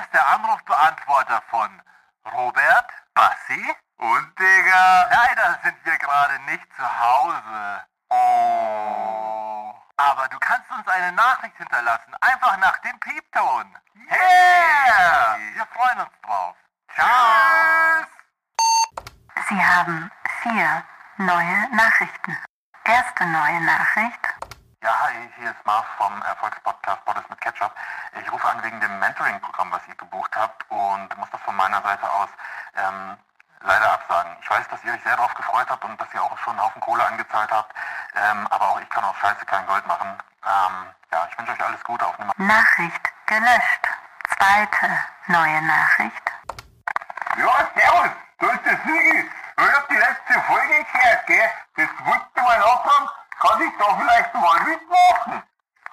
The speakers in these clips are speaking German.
ist der Anrufbeantworter von Robert, Bassi und Digga. Leider sind wir gerade nicht zu Hause. Oh. Aber du kannst uns eine Nachricht hinterlassen, einfach nach dem Piepton. Yeah! Wir freuen uns drauf. Ciao! Sie haben vier neue Nachrichten. Erste neue Nachricht. Ja, hi, hier ist Marv vom Erfolgspodcast Borders mit Ketchup. Ich rufe an wegen dem Mentoring-Programm, was ihr gebucht habt und muss das von meiner Seite aus ähm, leider absagen. Ich weiß, dass ihr euch sehr darauf gefreut habt und dass ihr auch schon einen Haufen Kohle angezahlt habt, ähm, aber auch ich kann auf Scheiße kein Gold machen. Ähm, ja, ich wünsche euch alles Gute auf eine Nachricht gelöscht. Zweite neue Nachricht. Ja, servus, du bist der Sigi. Ich hab die letzte Folge gehört, gell? Das wollte mal nachfragen, kann ich da vielleicht mal mitmachen?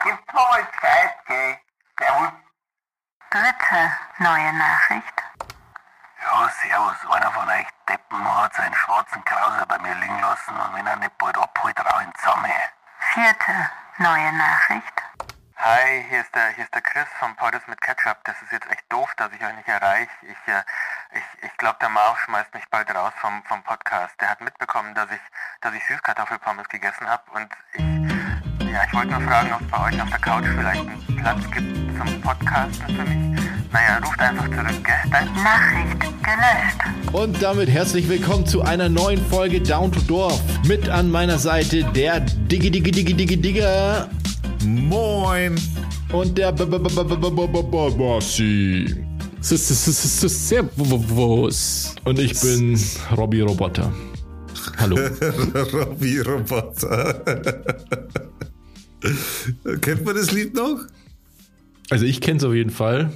Gibt's mir mal Zeit, gell? Servus. Dritte neue Nachricht. Ja, servus. Einer von euch Deppen hat seinen schwarzen Krauser bei mir liegen lassen und wenn er nicht bald abholt, rau ihn zusammen. Vierte neue Nachricht. Hi, hier ist der, hier ist der Chris vom Poddes mit Ketchup. Das ist jetzt echt doof, dass ich euch nicht erreiche. Ich, äh, ich, ich glaube, der Marv schmeißt mich bald raus vom, vom Podcast. Der hat mitbekommen, dass ich, dass ich Süßkartoffelpommes gegessen habe und ich, ja, ich wollte nur fragen, ob es bei euch auf der Couch vielleicht einen Platz gibt zum Podcasten für mich. Naja, ruft einfach zurück, gell? Danke. Nachricht gelöscht. Und damit herzlich willkommen zu einer neuen Folge Down to Dorf. Mit an meiner Seite der Diggi Diggi Diggi Diggi Digger Moin! und der Bossi. Servus. Und ich bin Robbie Roboter. Hallo. Robbie Roboter. Kennt man das Lied noch? Also ich kenne es auf jeden Fall.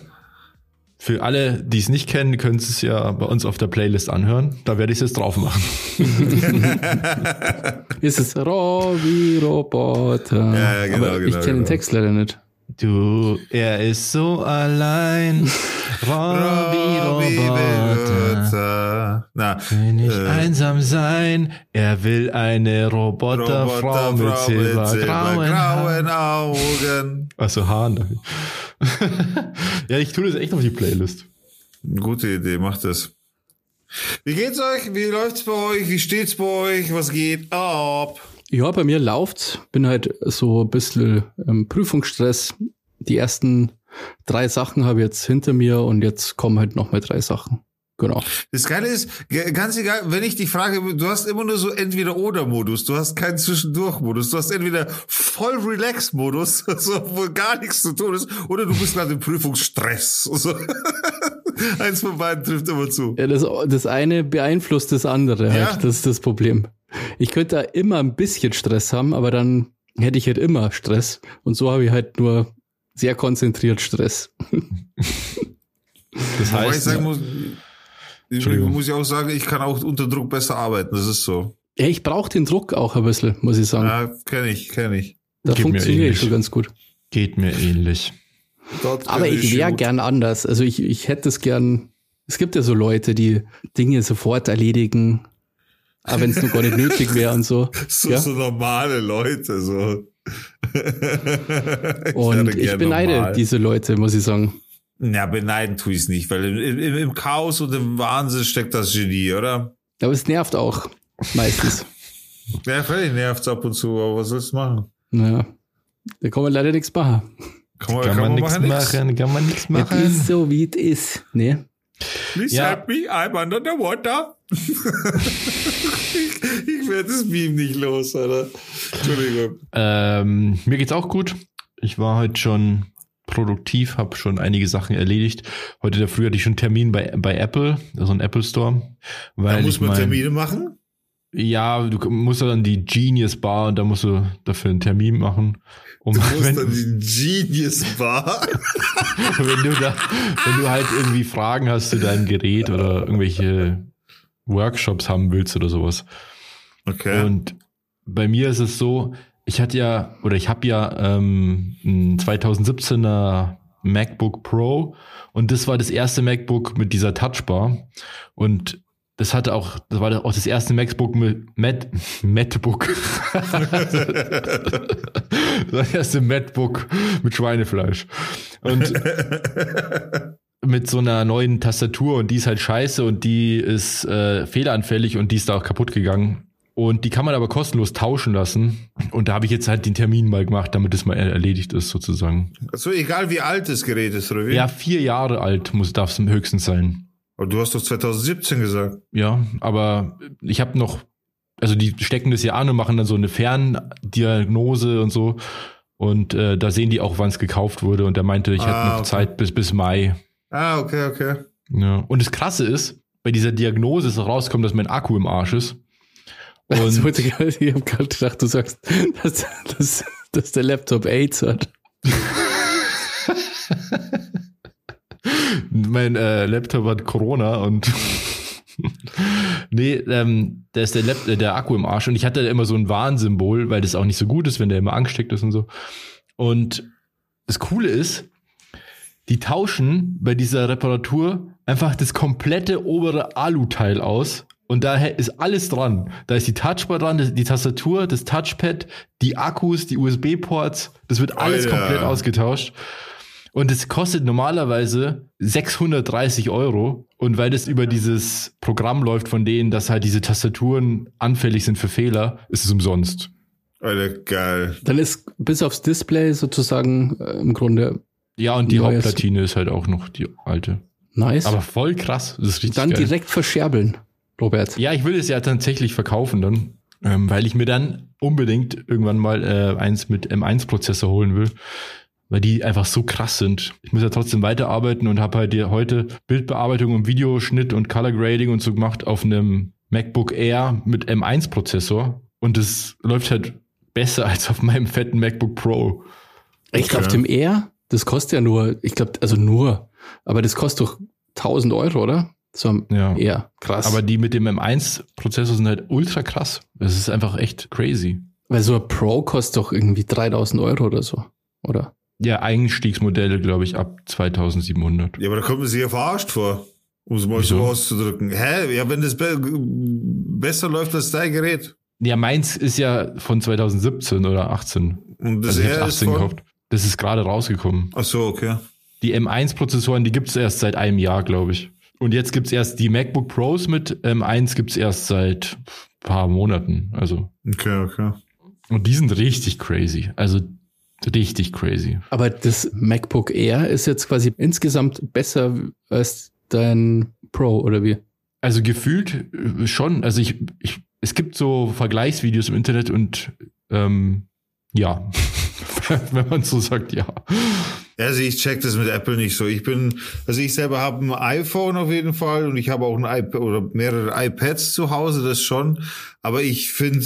Für alle, die es nicht kennen, können Sie es ja bei uns auf der Playlist anhören. Da werde ich es jetzt drauf machen. Ist es Robby Roboter? Ja, ja, genau, Aber ich genau, kenne den genau. Text leider nicht. Du, er ist so allein. Robbie Roboter. Roboter. Na, Will nicht äh, einsam sein, er will eine Roboterfrau mit silbergrauen. Augen. Achso, Haaren. ja, ich tue das echt auf die Playlist. Gute Idee, macht das. Wie geht's euch? Wie läuft's bei euch? Wie steht's bei euch? Was geht ab? Ja, bei mir läuft's. Bin halt so ein bisschen ähm, Prüfungsstress. Die ersten drei Sachen habe ich jetzt hinter mir und jetzt kommen halt noch mal drei Sachen. Genau. Das Geile ist, ganz egal, wenn ich dich frage, du hast immer nur so Entweder-Oder-Modus, du hast keinen Zwischendurch-Modus, du hast entweder voll Relax-Modus, so, wo gar nichts zu tun ist, oder du bist gerade im Prüfungsstress. So. Eins von beiden trifft immer zu. Ja, das, das eine beeinflusst das andere Ja. halt. Das ist das Problem. Ich könnte da immer ein bisschen Stress haben, aber dann hätte ich halt immer Stress. Und so habe ich halt nur sehr konzentriert Stress. Das Wobei ich heißt, sagen muss, ich Entschuldigung. muss ich auch sagen, ich kann auch unter Druck besser arbeiten, das ist so. Ja, ich brauche den Druck auch ein bisschen, muss ich sagen. Ja, kenne ich, kenne ich. da geht mir funktioniere ähnlich. ich schon ganz gut. geht mir ähnlich. Dort Aber ich wäre gern anders. Also ich, ich hätte es gern. Es gibt ja so Leute, die Dinge sofort erledigen, aber wenn es nur gar nicht nötig wäre und so. So, ja? so normale Leute, so. ich Und ich beneide normal. diese Leute, muss ich sagen. Ja, beneiden tue ich es nicht, weil im, im, im Chaos und im Wahnsinn steckt das Genie, oder? Aber es nervt auch meistens. Ja, völlig nervt's ab und zu, aber was sollst du machen? Naja, da kann man leider nichts machen. Kann man, Kann man nichts machen, nix. kann man nichts Es machen. ist so, wie es ist. Nee. Please Ja. help me, I'm under the water. Ich ich werde das Meme nicht los, Alter. Entschuldigung. Ähm, mir geht's auch gut. Ich war heute schon produktiv, habe schon einige Sachen erledigt. Heute der Früh hatte ich schon einen Termin bei, bei Apple, also ein Apple Store. Weil Da muss man mein- Termine machen? Ja, du musst ja dann die Genius Bar und da musst du dafür einen Termin machen. Um, Du musst wenn, dann die Genius Bar. wenn, du da, wenn du halt irgendwie Fragen hast zu deinem Gerät oder irgendwelche Workshops haben willst oder sowas. Okay. Und bei mir ist es so, ich hatte ja, oder ich habe ja ähm, ein 2017er MacBook Pro und das war das erste MacBook mit dieser Touchbar und das hatte auch, das war auch das erste MacBook mit Mac, MacBook. das erste MacBook mit Schweinefleisch. Und mit so einer neuen Tastatur und die ist halt scheiße und die ist äh, fehleranfällig und die ist da auch kaputt gegangen. Und die kann man aber kostenlos tauschen lassen. Und da habe ich jetzt halt den Termin mal gemacht, damit es mal erledigt ist, sozusagen. Also egal wie alt das Gerät ist, oder wie? Ja, vier Jahre alt muss darf es höchstens sein. Aber du hast doch 2017 gesagt. Ja, aber ich habe noch, also die stecken das ja an und machen dann so eine Ferndiagnose und so. Und äh, da sehen die auch, wann es gekauft wurde. Und er meinte, ich Ah, hätte noch okay. Zeit bis, bis Mai. Ah, okay, okay. Ja. Und das Krasse ist, bei dieser Diagnose ist auch rausgekommen, dass mein Akku im Arsch ist. Und Also, ich habe gerade gedacht, du sagst, dass, dass, dass der Laptop AIDS hat. mein äh, Laptop hat Corona und nee, ähm, da ist der, Lap äh, der Akku im Arsch und ich hatte da immer so ein Warnsymbol, weil das auch nicht so gut ist, wenn der immer angesteckt ist und so. Und das Coole ist, die tauschen bei dieser Reparatur einfach das komplette obere Aluteil aus und da ist alles dran. Da ist die Touchbar dran, die Tastatur, das Touchpad, die Akkus, die USB-Ports, das wird alles Alter. komplett ausgetauscht. Und es kostet normalerweise 630 Euro. Und weil das über dieses Programm läuft von denen, dass halt diese Tastaturen anfällig sind für Fehler, ist es umsonst. Alter, geil. Dann ist bis aufs Display sozusagen äh, im Grunde Ja, und die Neues. Hauptplatine ist halt auch noch die alte. nice. Aber voll krass. Das ist richtig dann geil. direkt verscherbeln, Robert. Ja, ich will es ja tatsächlich verkaufen dann, ähm, weil ich mir dann unbedingt irgendwann mal äh, eins mit M1-Prozessor holen will, weil die einfach so krass sind. Ich muss ja trotzdem weiterarbeiten und habe halt hier heute Bildbearbeitung und Videoschnitt und Color Grading und so gemacht auf einem MacBook Air mit M1-Prozessor und es läuft halt besser als auf meinem fetten MacBook Pro. Echt Okay. auf dem Air? Das kostet ja nur, ich glaube, also nur, aber das kostet doch 1000 Euro, oder? So Ja. Air. Krass. Aber die mit dem M1-Prozessor sind halt ultra krass. Das ist einfach echt crazy. Weil so ein Pro kostet doch irgendwie 3000 Euro oder so, oder? Ja, Einstiegsmodelle, glaube ich, ab 2700. Ja, aber da kommt man sich ja verarscht vor, um es mal Wieso? so auszudrücken. Hä? Ja, wenn das be besser läuft als dein Gerät. Ja, meins ist ja von 2017 oder 18. Und das Also ich R ist 18 von... gekauft. Das ist gerade rausgekommen. Ach so, okay. Die M1-Prozessoren, die gibt's erst seit einem Jahr, glaube ich. Und jetzt gibt's erst die MacBook Pros mit M1 gibt's erst seit paar Monaten. Also Okay, okay. und die sind richtig crazy. Also richtig crazy. Aber das MacBook Air ist jetzt quasi insgesamt besser als dein Pro, oder wie? Also gefühlt äh, schon. Also ich, ich es gibt so Vergleichsvideos im Internet und ähm, ja, wenn man so sagt, ja. Also ich check das mit Apple nicht so. Ich bin, also ich selber habe ein iPhone auf jeden Fall und ich habe auch ein iPad oder mehrere iPads zu Hause, das schon. Aber ich finde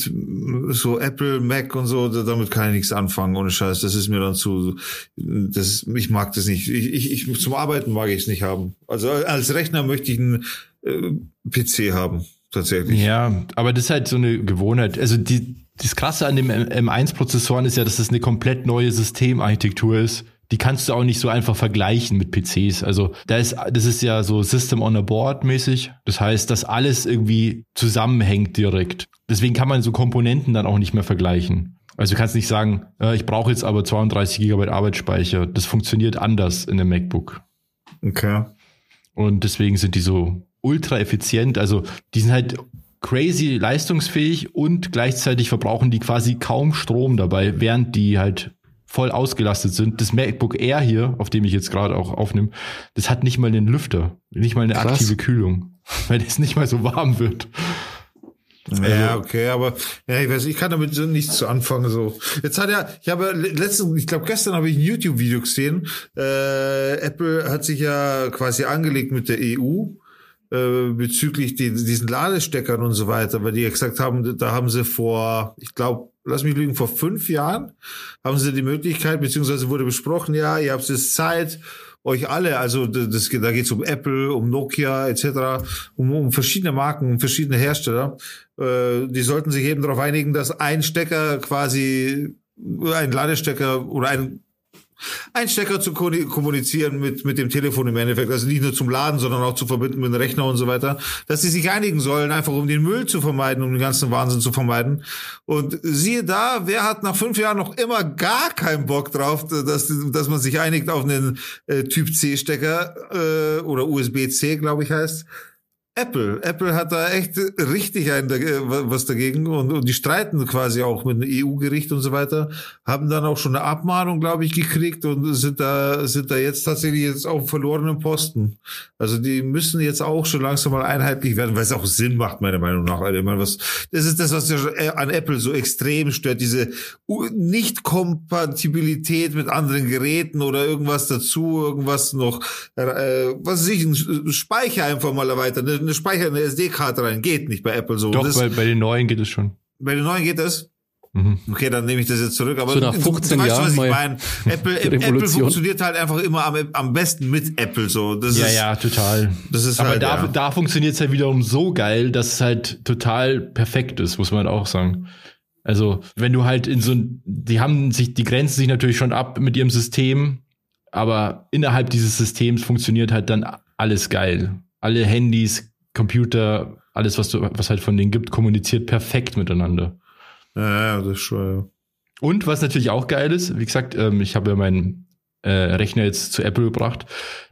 so Apple, Mac und so, da- damit kann ich nichts anfangen, ohne Scheiß. Das ist mir dann zu, das, ich mag das nicht. Ich, ich, ich zum Arbeiten mag ich es nicht haben. Also als Rechner möchte ich einen äh, PC haben, tatsächlich. Ja, aber das ist halt so eine Gewohnheit. Also die, das Krasse an dem M1-Prozessoren ist ja, dass das eine komplett neue Systemarchitektur ist. Die kannst du auch nicht so einfach vergleichen mit PCs. Also da ist, das ist ja so System on a Board mäßig. Das heißt, dass alles irgendwie zusammenhängt direkt. Deswegen kann man so Komponenten dann auch nicht mehr vergleichen. Also du kannst nicht sagen, äh, ich brauche jetzt aber 32 Gigabyte Arbeitsspeicher. Das funktioniert anders in einem MacBook. Okay. Und deswegen sind die so ultra effizient. Also die sind halt crazy leistungsfähig und gleichzeitig verbrauchen die quasi kaum Strom dabei, während die halt voll ausgelastet sind. Das MacBook Air hier, auf dem ich jetzt gerade auch aufnehme, das hat nicht mal einen Lüfter, nicht mal eine Krass. aktive Kühlung, weil es nicht mal so warm wird. Ja, okay, aber ja, ich weiß, ich kann damit so nichts zu anfangen. So, jetzt hat er, ich habe letztens, ich glaube gestern habe ich ein YouTube-Video gesehen. Äh, Apple hat sich ja quasi angelegt mit der EU äh, bezüglich die, diesen Ladesteckern und so weiter, weil die ja gesagt haben, da haben sie vor, ich glaube, lass mich lügen, vor fünf Jahren haben sie die Möglichkeit, beziehungsweise wurde besprochen, ja, ihr habt jetzt Zeit, euch alle, also das, da geht es um Apple, um Nokia etc., um, um verschiedene Marken, um verschiedene Hersteller. Äh, die sollten sich eben darauf einigen, dass ein Stecker quasi, ein Ladestecker oder ein einen Stecker zu ko- kommunizieren mit, mit dem Telefon im Endeffekt. Also nicht nur zum Laden, sondern auch zu verbinden mit dem Rechner und so weiter. Dass sie sich einigen sollen, einfach um den Müll zu vermeiden, um den ganzen Wahnsinn zu vermeiden. Und siehe da, wer hat nach fünf Jahren noch immer gar keinen Bock drauf, dass, dass man sich einigt auf einen äh, Typ C-Stecker äh, oder USB-C, glaube ich, heißt. Apple. Apple hat da echt richtig ein, äh, was dagegen und, und die streiten quasi auch mit dem EU-Gericht und so weiter, haben dann auch schon eine Abmahnung, glaube ich, gekriegt und sind da, sind da jetzt tatsächlich jetzt auf verlorenen Posten. Also die müssen jetzt auch schon langsam mal einheitlich werden, weil es auch Sinn macht, meiner Meinung nach. Also, ich meine, was, das ist das, was ja an Apple so extrem stört, diese Nicht-Kompatibilität mit anderen Geräten oder irgendwas dazu, irgendwas noch, äh, was weiß ich, ein Speicher einfach mal erweitern, eine, Speicher, eine SD-Karte rein, geht nicht bei Apple so. Doch, das, bei, bei den neuen geht es schon. bei den neuen geht das? Mhm. Okay, dann nehme ich das jetzt zurück. Aber So nach du- 15 du weißt, Jahren was ich meine. Apple, Apple funktioniert halt einfach immer am, am besten mit Apple so. Das Ja, ist, ja, total. Das ist Aber halt, da, ja. da funktioniert es halt wiederum so geil, dass es halt total perfekt ist, muss man auch sagen. Also, wenn du halt in so ein, die haben sich, die grenzen sich natürlich schon ab mit ihrem System, aber innerhalb dieses Systems funktioniert halt dann alles geil. Alle Handys, Computer, alles, was du, was halt von denen gibt, kommuniziert perfekt miteinander. ja, das ist schon, ja. Und was natürlich auch geil ist, wie gesagt, ähm, ich habe ja meinen äh, Rechner jetzt zu Apple gebracht.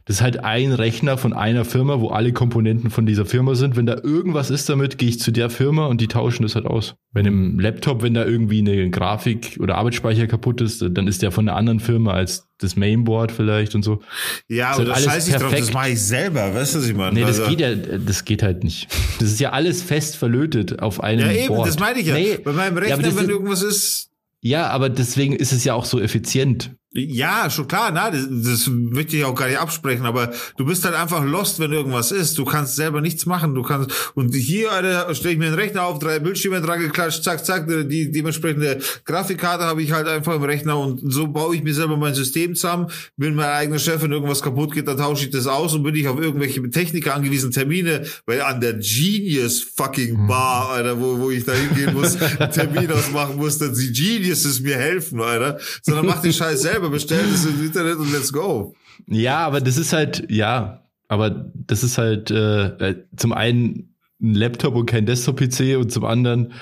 Das ist halt ein Rechner von einer Firma, wo alle Komponenten von dieser Firma sind. Wenn da irgendwas ist damit, gehe ich zu der Firma und die tauschen das halt aus. Wenn im Laptop, wenn da irgendwie eine Grafik oder Arbeitsspeicher kaputt ist, dann ist der von einer anderen Firma als das Mainboard vielleicht und so. Ja, aber halt das alles scheiß ich drauf, das mache ich selber, weißt du, was ich meine? Nee, das Also- geht ja, das geht halt nicht. Das ist ja alles fest verlötet auf einem Ja, eben, Board. das meine ich ja. Nee, Bei meinem ja, Rechner, das wenn irgendwas ist, Ja, aber deswegen ist es ja auch so effizient. Ja, schon klar, na, das, das möchte ich auch gar nicht absprechen, aber du bist halt einfach lost, wenn irgendwas ist. Du kannst selber nichts machen. Du kannst, und hier, Alter, stelle ich mir einen Rechner auf, drei Bildschirme dran geklatscht, zack, zack, die dementsprechende Grafikkarte habe ich halt einfach im Rechner und so baue ich mir selber mein System zusammen. Bin mein eigener Chef, wenn irgendwas kaputt geht, dann tausche ich das aus und bin ich auf irgendwelche Techniker angewiesen, Termine, weil an der Genius fucking Bar, Alter, wo, wo ich da hingehen muss, einen Termin ausmachen muss, dass die Geniuses mir helfen, Alter. Sondern mach den Scheiß selber, bestell das im Internet und let's go. Ja, aber das ist halt, ja, aber das ist halt äh, äh, zum einen ein Laptop und kein Desktop-PC und zum anderen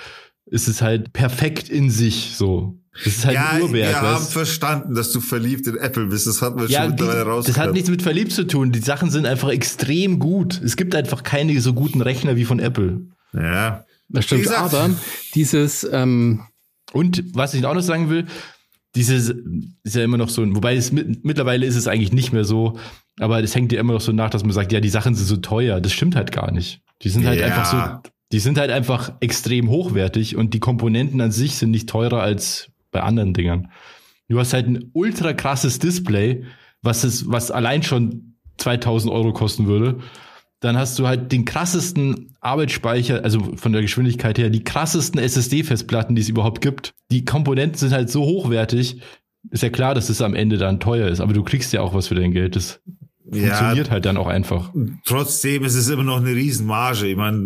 ist es halt perfekt in sich so. Das ist halt ja, ein Uhrwerk. wir haben weißt? verstanden, dass du verliebt in Apple bist. Das hat man Ja, schon mittlerweile das rausgehört. hat nichts mit verliebt zu tun. Die Sachen sind einfach extrem gut. Es gibt einfach keine so guten Rechner wie von Apple. Ja. Das stimmt, aber dieses, ähm, Und was ich auch noch sagen will, dieses ist ja immer noch so, wobei es mit, mittlerweile ist es eigentlich nicht mehr so, aber es hängt ja immer noch so nach, dass man sagt, ja, die Sachen sind so teuer. Das stimmt halt gar nicht. Die sind halt Ja. einfach so, die sind halt einfach extrem hochwertig und die Komponenten an sich sind nicht teurer als bei anderen Dingern. Du hast halt ein ultra krasses Display, was es, was allein schon 2000 Euro kosten würde. Dann hast du halt den krassesten Arbeitsspeicher, also von der Geschwindigkeit her, die krassesten SSD-Festplatten, die es überhaupt gibt. Die Komponenten sind halt so hochwertig. Ist ja klar, dass es am Ende dann teuer ist, aber du kriegst ja auch was für dein Geld. Das funktioniert halt dann auch einfach. Trotzdem ist es immer noch eine Riesenmarge. Ich meine,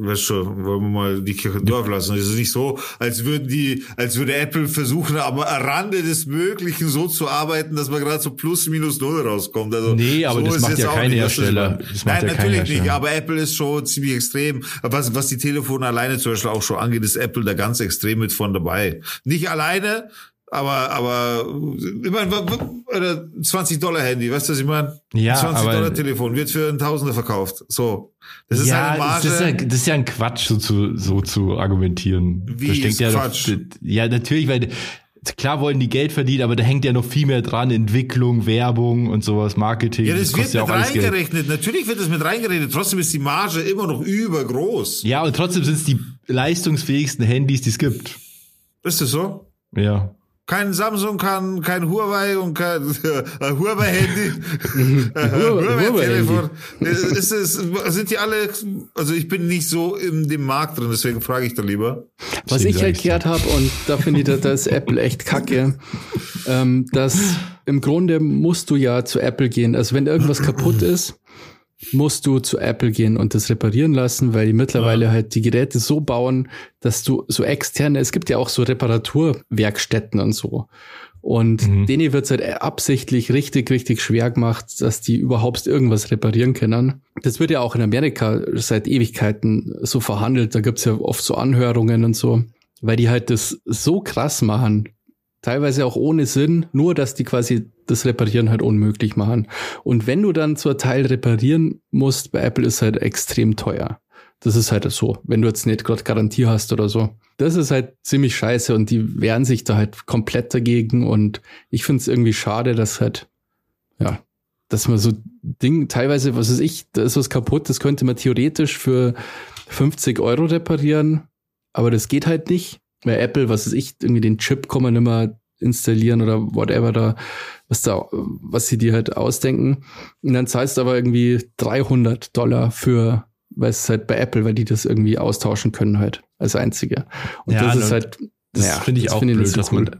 weißt schon, wollen wir mal die Kirche im Dorf lassen. Es ist nicht so, als würden die, als würde Apple versuchen, am Rande des Möglichen so zu arbeiten, dass man gerade so plus minus null rauskommt. Also Nee, aber das ist macht jetzt ja nicht, Hersteller. meine? Das macht Nein, ja kein natürlich nicht. Hersteller. Aber Apple ist schon ziemlich extrem. Was, was die Telefone alleine zum Beispiel auch schon angeht, ist Apple da ganz extrem mit von dabei. Nicht alleine, aber, aber, ich meine, oder 20 Dollar Handy, weißt du, was ich meine? Ja, 20 aber- Dollar Telefon wird für einen Tausender verkauft. So. Das ist ja, eine Marge. Das ist ja, das ist ja ein Quatsch, so zu, so zu argumentieren. Wie Da steckt ist ja Quatsch? ja, natürlich, weil klar wollen die Geld verdienen, aber da hängt ja noch viel mehr dran. Entwicklung, Werbung und sowas, Marketing. ja, das, wird kostet ja mit reingerechnet. Natürlich wird das mit reingerechnet. Trotzdem ist die Marge immer noch übergroß. Ja, und trotzdem sind es die leistungsfähigsten Handys, die es gibt. Ist das so? Ja. Kein Samsung, kein, kein Huawei und kein äh, Huawei-Handy. äh, Huawei-Telefon. Ist es, sind die alle, also ich bin nicht so in dem Markt drin, deswegen frage ich da lieber. was ich halt gehört habe, und da finde ich, da, da ist Apple echt kacke, ähm, dass im Grunde musst du ja zu Apple gehen. Also wenn irgendwas kaputt ist, musst du zu Apple gehen und das reparieren lassen, weil die mittlerweile halt die Geräte so bauen, dass du so externe, es gibt ja auch so Reparaturwerkstätten und so. Und Mhm. denen wird es halt absichtlich richtig, richtig schwer gemacht, dass die überhaupt irgendwas reparieren können. Das wird ja auch in Amerika seit Ewigkeiten so verhandelt. Da gibt's ja oft so Anhörungen und so, weil die halt das so krass machen. Teilweise auch ohne Sinn, nur dass die quasi das Reparieren halt unmöglich machen. Und wenn du dann ein Teil reparieren musst, bei Apple ist halt extrem teuer. Das ist halt so, wenn du jetzt nicht gerade Garantie hast oder so. Das ist halt ziemlich scheiße und die wehren sich da halt komplett dagegen und ich finde es irgendwie schade, dass halt, ja, dass man so Ding, teilweise, was weiß ich, da ist was kaputt, das könnte man theoretisch für 50 Euro reparieren, aber das geht halt nicht, weil Apple, was weiß ich, irgendwie den Chip kann man nicht mehr installieren oder whatever da, was da, was sie dir halt ausdenken. Und dann zahlst du aber irgendwie 300 Dollar für, weil es halt bei Apple, weil die das irgendwie austauschen können halt als einzige. Und Ja, das ist halt, Das naja, finde ich das auch find blöd, so dass man.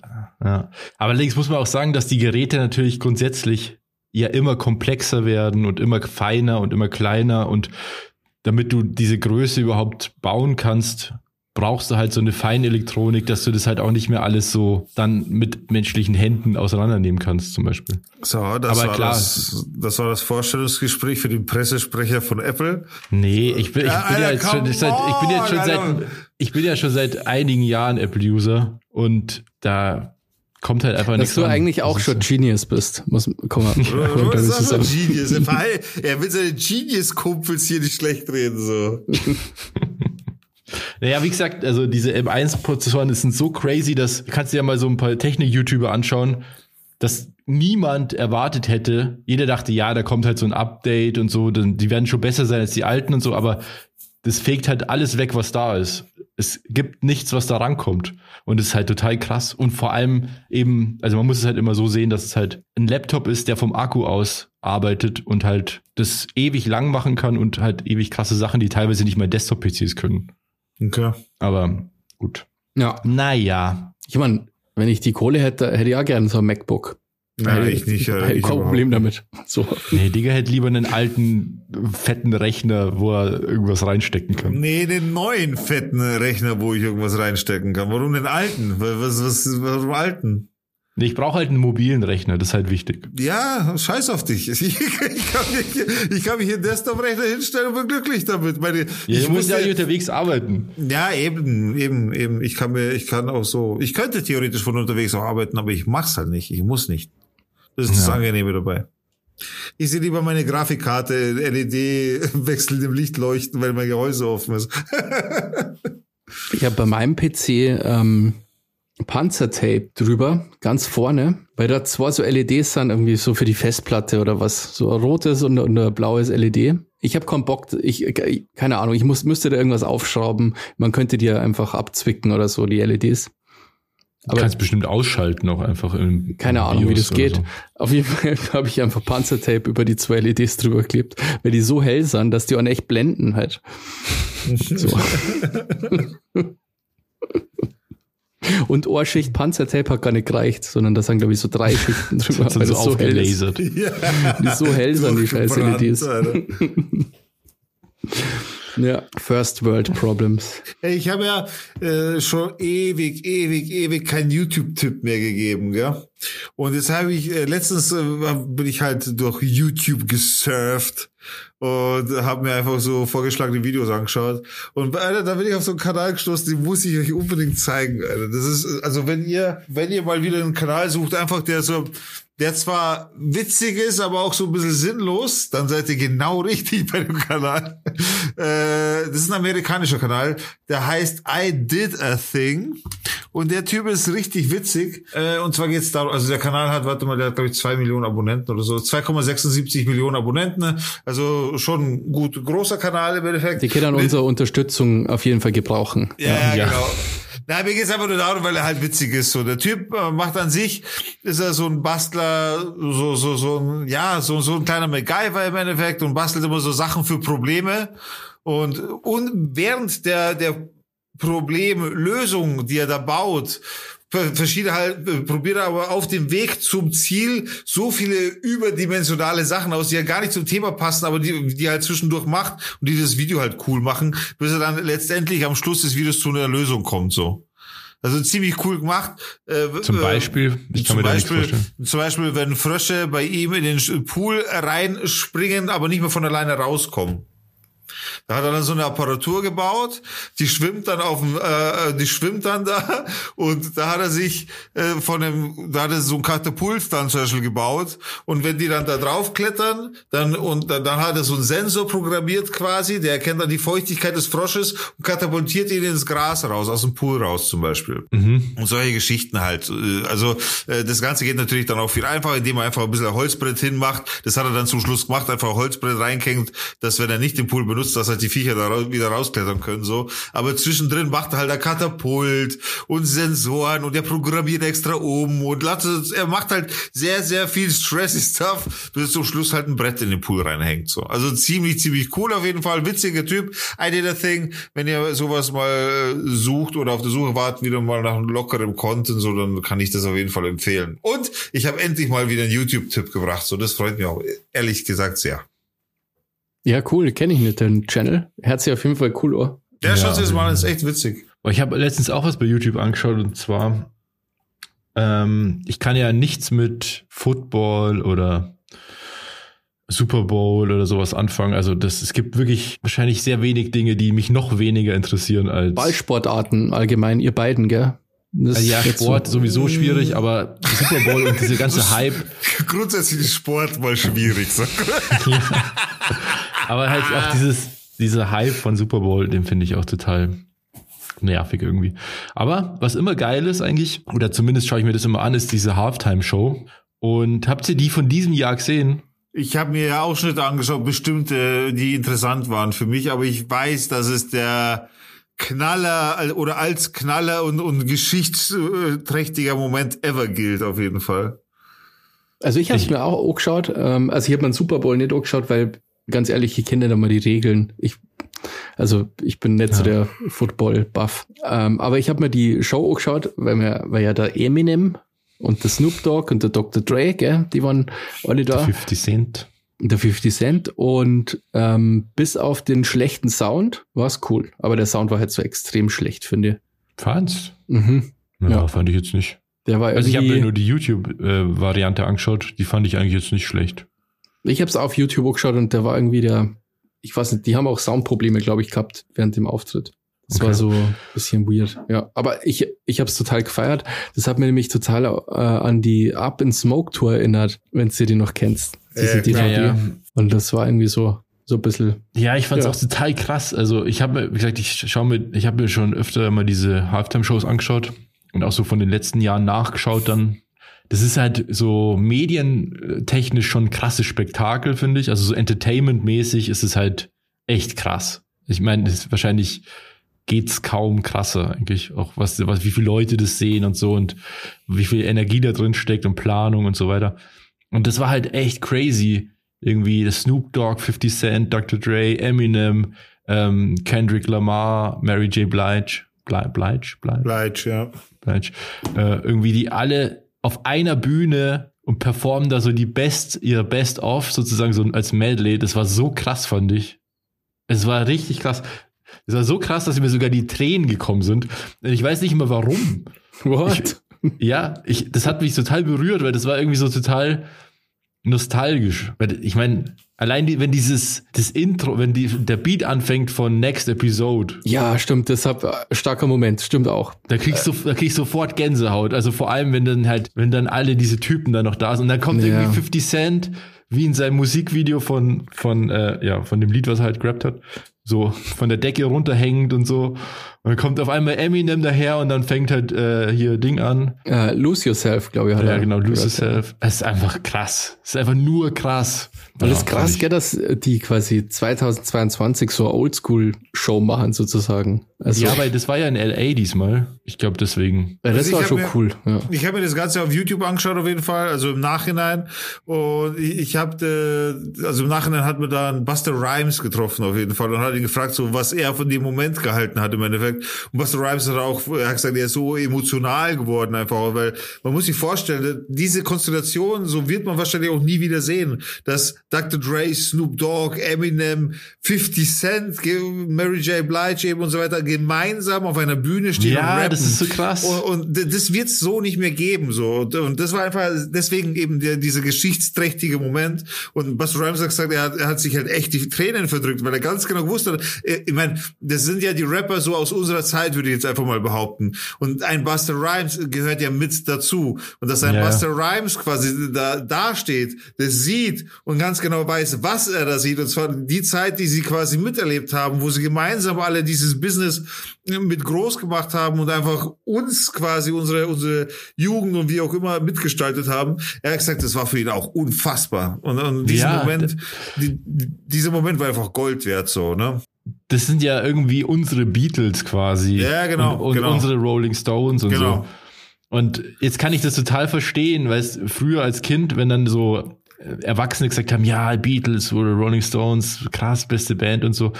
Ja. Aber allerdings muss man auch sagen, dass die Geräte natürlich grundsätzlich ja immer komplexer werden und immer feiner und immer kleiner und damit du diese Größe überhaupt bauen kannst, brauchst du halt so eine Feinelektronik, dass du das halt auch nicht mehr alles so dann mit menschlichen Händen auseinandernehmen kannst, zum Beispiel. So, das, Aber war klar. Das, das war das Vorstellungsgespräch für den Pressesprecher von Apple. Nee, ich bin, ich Ja, bin ja Alter, jetzt schon seit, ich bin jetzt schon on, seit, ich bin ja schon seit einigen Jahren Apple-User und da kommt halt einfach Dass nichts du ran. eigentlich auch schon Genius bist, muss, komm mal. Robert das ist ist einfach ein- Genius. Er, er will seine Genius-Kumpels hier nicht schlecht reden, so. Naja, wie gesagt, also diese M1-Prozessoren sind so crazy, dass du kannst dir ja mal so ein paar Technik-YouTuber anschauen, dass niemand erwartet hätte. Jeder dachte, ja, da kommt halt so ein Update und so, dann, die werden schon besser sein als die alten und so, aber das fegt halt alles weg, was da ist. Es gibt nichts, was da rankommt. Und es ist halt total krass. Und vor allem eben, also man muss es halt immer so sehen, dass es halt ein Laptop ist, der vom Akku aus arbeitet und halt das ewig lang machen kann und halt ewig krasse Sachen, die teilweise nicht mal Desktop-PCs können. Okay. Aber gut. Ja, Naja. ich meine, wenn ich die Kohle hätte, hätte ich auch gerne so ein MacBook. Nein, Hätte ich nicht. Hätte ich kein Problem damit. So. Nee, Digga hätte lieber einen alten, fetten Rechner, wo er irgendwas reinstecken kann. Nee, den neuen fetten Rechner, wo ich irgendwas reinstecken kann. Warum den alten? Was, was, warum alten? Nee, ich brauche halt einen mobilen Rechner, das ist halt wichtig. Ja, scheiß auf dich. Ich, kann, mich, ich kann mich hier einen Desktop-Rechner hinstellen und bin glücklich damit. Meine, Ja, ich du musst ja muss nicht unterwegs arbeiten. Ja, eben, eben, eben. Ich kann mir, ich kann auch so, ich könnte theoretisch von unterwegs auch arbeiten, aber ich mach's halt nicht. Ich muss nicht. Das ist das Ja. Angenehme dabei. Ich sehe lieber meine Grafikkarte LED wechselndem Licht leuchten, weil mein Gehäuse offen ist. Ich habe bei meinem PC ähm, Panzertape drüber, ganz vorne, weil da zwei so LEDs sind, irgendwie so für die Festplatte oder was. So ein rotes und, und ein blaues LED. Ich habe keinen Bock, ich, keine Ahnung, ich muss, müsste da irgendwas aufschrauben. Man könnte die ja einfach abzwicken oder so, die LEDs. Du Aber- kannst bestimmt ausschalten auch einfach. Im, Keine im Ahnung, wie BIOS das oder geht. so. Auf jeden Fall habe ich einfach Panzertape über die zwei LEDs drüber geklebt, weil die so hell sind, dass die auch echt blenden halt. So. Und Ohrschicht Panzertape hat gar nicht gereicht, sondern da sind, glaube ich, so drei Schichten drüber, Das weil sind so das so hell ist. ja. Die so hell sind, die scheiß Durchgebrannt, LEDs. Ja, First World Problems. Ich habe ja äh, schon ewig, ewig, ewig keinen YouTube-Tipp mehr gegeben, gell? Und jetzt habe ich, äh, letztens äh, bin ich halt durch YouTube gesurft und habe mir einfach so vorgeschlagene Videos angeschaut. Und Alter, da bin ich auf so einen Kanal gestoßen, den muss ich euch unbedingt zeigen. Alter. Das ist, also wenn ihr, wenn ihr mal wieder einen Kanal sucht, einfach der so, der zwar witzig ist, aber auch so ein bisschen sinnlos, dann seid ihr genau richtig bei dem Kanal. Äh, das ist ein amerikanischer Kanal, der heißt I Did a Thing. Und der Typ ist richtig witzig. Äh, und zwar geht's darum, also der Kanal hat, warte mal, der hat, glaube ich, zwei Millionen Abonnenten oder so. 2,76 Millionen Abonnenten. Also schon ein gut großer Kanal im Endeffekt. Die können unsere Unterstützung auf jeden Fall gebrauchen. ja, Ja. genau. Na, mir geht's einfach nur darum, weil er halt witzig ist. So, der Typ äh, macht an sich, ist er so ein Bastler, so, so, so ein, ja, so, so ein kleiner MacGyver im Endeffekt und bastelt immer so Sachen für Probleme. Und, und während der, der Problemlösung, die er da baut, verschiedene halt, äh, probiert er aber auf dem Weg zum Ziel so viele überdimensionale Sachen aus, die ja gar nicht zum Thema passen, aber die, die halt zwischendurch macht und die das Video halt cool machen, bis er dann letztendlich am Schluss des Videos zu einer Lösung kommt, so. Also ziemlich cool gemacht. Äh, Zum äh, Beispiel, ich kann zum mir da nichts Beispiel, vorstellen. zum Beispiel, wenn Frösche bei ihm in den Pool reinspringen, aber nicht mehr von alleine rauskommen. Da hat er dann so eine Apparatur gebaut, die schwimmt dann auf dem, äh, die schwimmt dann da und da hat er sich äh, von dem, da hat er so ein Katapult dann zum Beispiel gebaut und wenn die dann da drauf klettern, dann und dann, dann hat er so einen Sensor programmiert quasi, der erkennt dann die Feuchtigkeit des Frosches und katapultiert ihn ins Gras raus, aus dem Pool raus zum Beispiel. Und solche Geschichten halt. Äh, Also äh, das Ganze geht natürlich dann auch viel einfacher, indem man einfach ein bisschen Holzbrett hinmacht. Das hat er dann zum Schluss gemacht, einfach ein Holzbrett reinkängt, dass wenn er nicht den Pool benutzt, dass halt die Viecher da wieder rausklettern können. so. Aber zwischendrin macht er halt ein Katapult und Sensoren und er programmiert extra oben und lasst es- er macht halt sehr, sehr viel stressy Stuff, bis zum Schluss halt ein Brett in den Pool reinhängt. So. Also ziemlich, ziemlich cool auf jeden Fall. Witziger Typ. I did a thing. Wenn ihr sowas mal äh, sucht oder auf der Suche wart, wieder mal nach einem lockeren Content, so, dann kann ich das auf jeden Fall empfehlen. Und ich habe endlich mal wieder einen YouTube-Tipp gebracht. So, das freut mich auch ehrlich gesagt sehr. Ja, cool, kenne ich nicht den Channel. Hört sich auf jeden Fall cool an. Der Ja, ja, Schatz ist auf mal, ist echt witzig. Aber ich habe letztens auch was bei YouTube angeschaut und zwar, ähm, ich kann ja nichts mit Football oder Super Bowl oder sowas anfangen. Also das, es gibt wirklich wahrscheinlich sehr wenig Dinge, die mich noch weniger interessieren als Ballsportarten allgemein, ihr beiden, gell? Das Also ja, Sport so- sowieso schwierig, aber Super Bowl und diese ganze Hype, Grundsätzlich ist Sport mal schwierig. So. aber halt auch dieses, dieser Hype von Super Bowl, den finde ich auch total nervig irgendwie. Aber was immer geil ist eigentlich, oder zumindest schaue ich mir das immer an, ist diese Halftime-Show. Und habt ihr die von diesem Jahr gesehen? Ich habe mir ja Ausschnitte angeschaut, bestimmte, die interessant waren für mich, aber ich weiß, dass es der Knaller äh, oder als Knaller und, und geschichtsträchtiger Moment ever gilt, auf jeden Fall. Also ich habe es mir auch angeschaut. Ähm, also ich habe mir den Super Bowl nicht angeschaut, weil ganz ehrlich, ich kenne nicht einmal die Regeln. Ich, also ich bin nicht so Ja. der Football-Buff. Ähm, aber ich habe mir die Show angeschaut, weil, mir, weil ja der Eminem und der Snoop Dogg und der Dr. Dre, gell, die waren alle da. 50 Cent. Der 50 Cent. Und ähm, bis auf den schlechten Sound war es cool. Aber der Sound war halt so extrem schlecht, finde ich. Fandst? Mhm. Ja, Ja. fand ich jetzt nicht. Der war Also ich habe mir nur die YouTube-Variante angeschaut, die fand ich eigentlich jetzt nicht schlecht. Ich habe es auf YouTube angeschaut und der war irgendwie der, ich weiß nicht, die haben auch Soundprobleme, glaube ich, gehabt während dem Auftritt. Das Okay. war so ein bisschen weird. Ja, aber ich, ich habe es total gefeiert. Das hat mir nämlich total äh, an die Up in Smoke Tour erinnert, wenn du die noch kennst. Diese Ja, klar. DVD. Und das war irgendwie so, so ein bisschen. Ja, ich fand's Ja. auch total krass. Also ich habe mir, wie gesagt, ich schaue mir, ich habe mir schon öfter mal diese Halftime-Shows angeschaut und auch so von den letzten Jahren nachgeschaut dann. Das ist halt so medientechnisch schon ein krasses Spektakel, finde ich. Also so entertainment-mäßig ist es halt echt krass. Ich meine, wahrscheinlich geht's kaum krasser eigentlich. Auch was, was, wie viele Leute das sehen und so und wie viel Energie da drin steckt und Planung und so weiter. Und das war halt echt crazy. Irgendwie das Snoop Dogg, 50 Cent, Dr. Dre, Eminem, ähm, Kendrick Lamar, Mary J. Blige, Blige, Blige, Blige, Bleich, ja. Blige äh, irgendwie die alle auf einer Bühne und performen da so die Best, ihre Best-of sozusagen so als Medley. Das war so krass, fand ich. Es war richtig krass. Es war so krass, dass mir sogar die Tränen gekommen sind. Und ich weiß nicht mehr warum. What? Ja, ich, das hat mich total berührt, weil das war irgendwie so total nostalgisch. Ich meine, allein die, wenn dieses das Intro, wenn die, der Beat anfängt von Next Episode, ja, stimmt, deshalb starker Moment, stimmt auch. da kriegst du, da kriegst du sofort Gänsehaut. Also vor allem, wenn dann halt, wenn dann alle diese Typen da noch da sind und dann kommt Ja. irgendwie 50 Cent, wie in seinem Musikvideo von, von, äh, ja, von dem Lied, was er halt gerappt hat, so von der Decke runterhängend und so. Und dann kommt auf einmal Eminem daher und dann fängt halt äh, hier Ding an. Äh, Lose Yourself, glaube ich. hat Ja, er genau, Lose. Yourself. Es ist einfach krass. Es ist einfach nur krass. Das Ja, ist krass, gell, dass die quasi 2022 so eine Oldschool-Show machen, sozusagen. Also, Ja, weil das war ja in L.A. diesmal. Ich glaube deswegen. ja, das Also ich war schon mir- cool. Ja. Ich habe mir das Ganze auf YouTube angeschaut, auf jeden Fall, also im Nachhinein. Und ich, ich habe, äh, also im Nachhinein hat mir dann Buster Rhymes getroffen, auf jeden Fall. Und hat ihn gefragt, so was er von dem Moment gehalten hat im Endeffekt. Und Buster Rhymes hat auch, er hat gesagt, er ist so emotional geworden einfach, weil man muss sich vorstellen, diese Konstellation, so wird man wahrscheinlich auch nie wieder sehen, dass Dr. Dre, Snoop Dogg, Eminem, 50 Cent, Mary J. Blige eben und so weiter gemeinsam auf einer Bühne stehen Ja, und rappen. das ist so krass. Und, und das wird es so nicht mehr geben. So. Und, und das war einfach deswegen eben der, dieser geschichtsträchtige Moment. Und Buster Rhymes hat gesagt, er hat, er hat sich halt echt die Tränen verdrückt, weil er ganz genau gewusst hat, äh, ich meine, das sind ja die Rapper so aus unserer Zeit, würde ich jetzt einfach mal behaupten. Und ein Buster Rhymes gehört ja mit dazu. Und dass ein Ja. Buster Rhymes quasi da, da steht, das sieht und ganz genau weiß, was er da sieht. Und zwar die Zeit, die sie quasi miterlebt haben, wo sie gemeinsam alle dieses Business mit groß gemacht haben und einfach uns quasi unsere, unsere Jugend und wie auch immer mitgestaltet haben. Er hat gesagt, das war für ihn auch unfassbar. Und, und dieser Ja, Moment, die, dieser Moment war einfach Gold wert, so, ne? Das sind ja irgendwie unsere Beatles quasi. Ja, genau, Und, und genau. unsere Rolling Stones und Genau. so. Und jetzt kann ich das total verstehen, weil früher als Kind, wenn dann so Erwachsene gesagt haben, ja, Beatles oder Rolling Stones, krass, beste Band und so.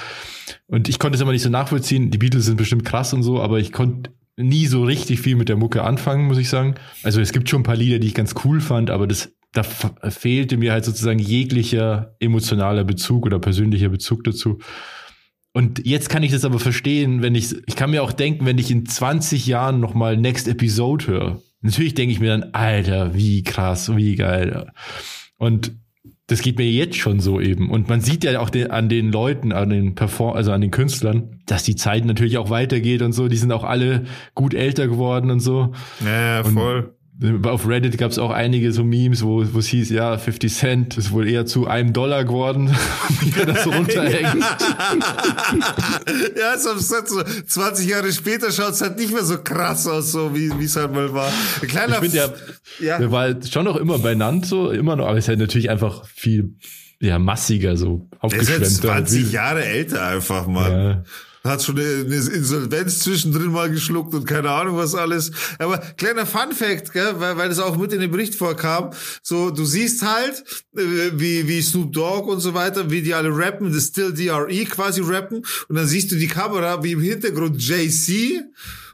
Und ich konnte es immer nicht so nachvollziehen. Die Beatles sind bestimmt krass und so, aber ich konnte nie so richtig viel mit der Mucke anfangen, muss ich sagen. Also es gibt schon ein paar Lieder, die ich ganz cool fand, aber das, da fehlte mir halt sozusagen jeglicher emotionaler Bezug oder persönlicher Bezug dazu. Und jetzt kann ich das aber verstehen, wenn ich, ich kann mir auch denken, wenn ich in 20 Jahren nochmal Next Episode höre. Natürlich denke ich mir dann, Alter, wie krass, wie geil. Und das geht mir jetzt schon so eben. Und man sieht ja auch den, an den Leuten, an den Perform also an den Künstlern, dass die Zeit natürlich auch weitergeht und so. Die sind auch alle gut älter geworden und so. Ja, voll. Auf Reddit gab es auch einige so Memes, wo wo es hieß, ja, 50 Cent ist wohl eher zu einem Dollar geworden, wie er das so runterhängt. ja, so, so 20 Jahre später schaut es halt nicht mehr so krass aus, so wie es halt mal war. Ein kleiner Ich finde ja, Ja. der war halt schon noch immer benannt, so immer noch, aber ist halt natürlich einfach viel ja, massiger, so er ist aufgeschwemmter. 20 Jahre älter einfach, Mann. Ja. Hat schon eine Insolvenz zwischendrin mal geschluckt und keine Ahnung was alles. Aber kleiner Fun Fact, gell, weil, weil das auch mit in den Bericht vorkam. So, du siehst halt, äh, wie, wie Snoop Dogg und so weiter, wie die alle rappen, das Still DRE quasi rappen. Und dann siehst du die Kamera, wie im Hintergrund JC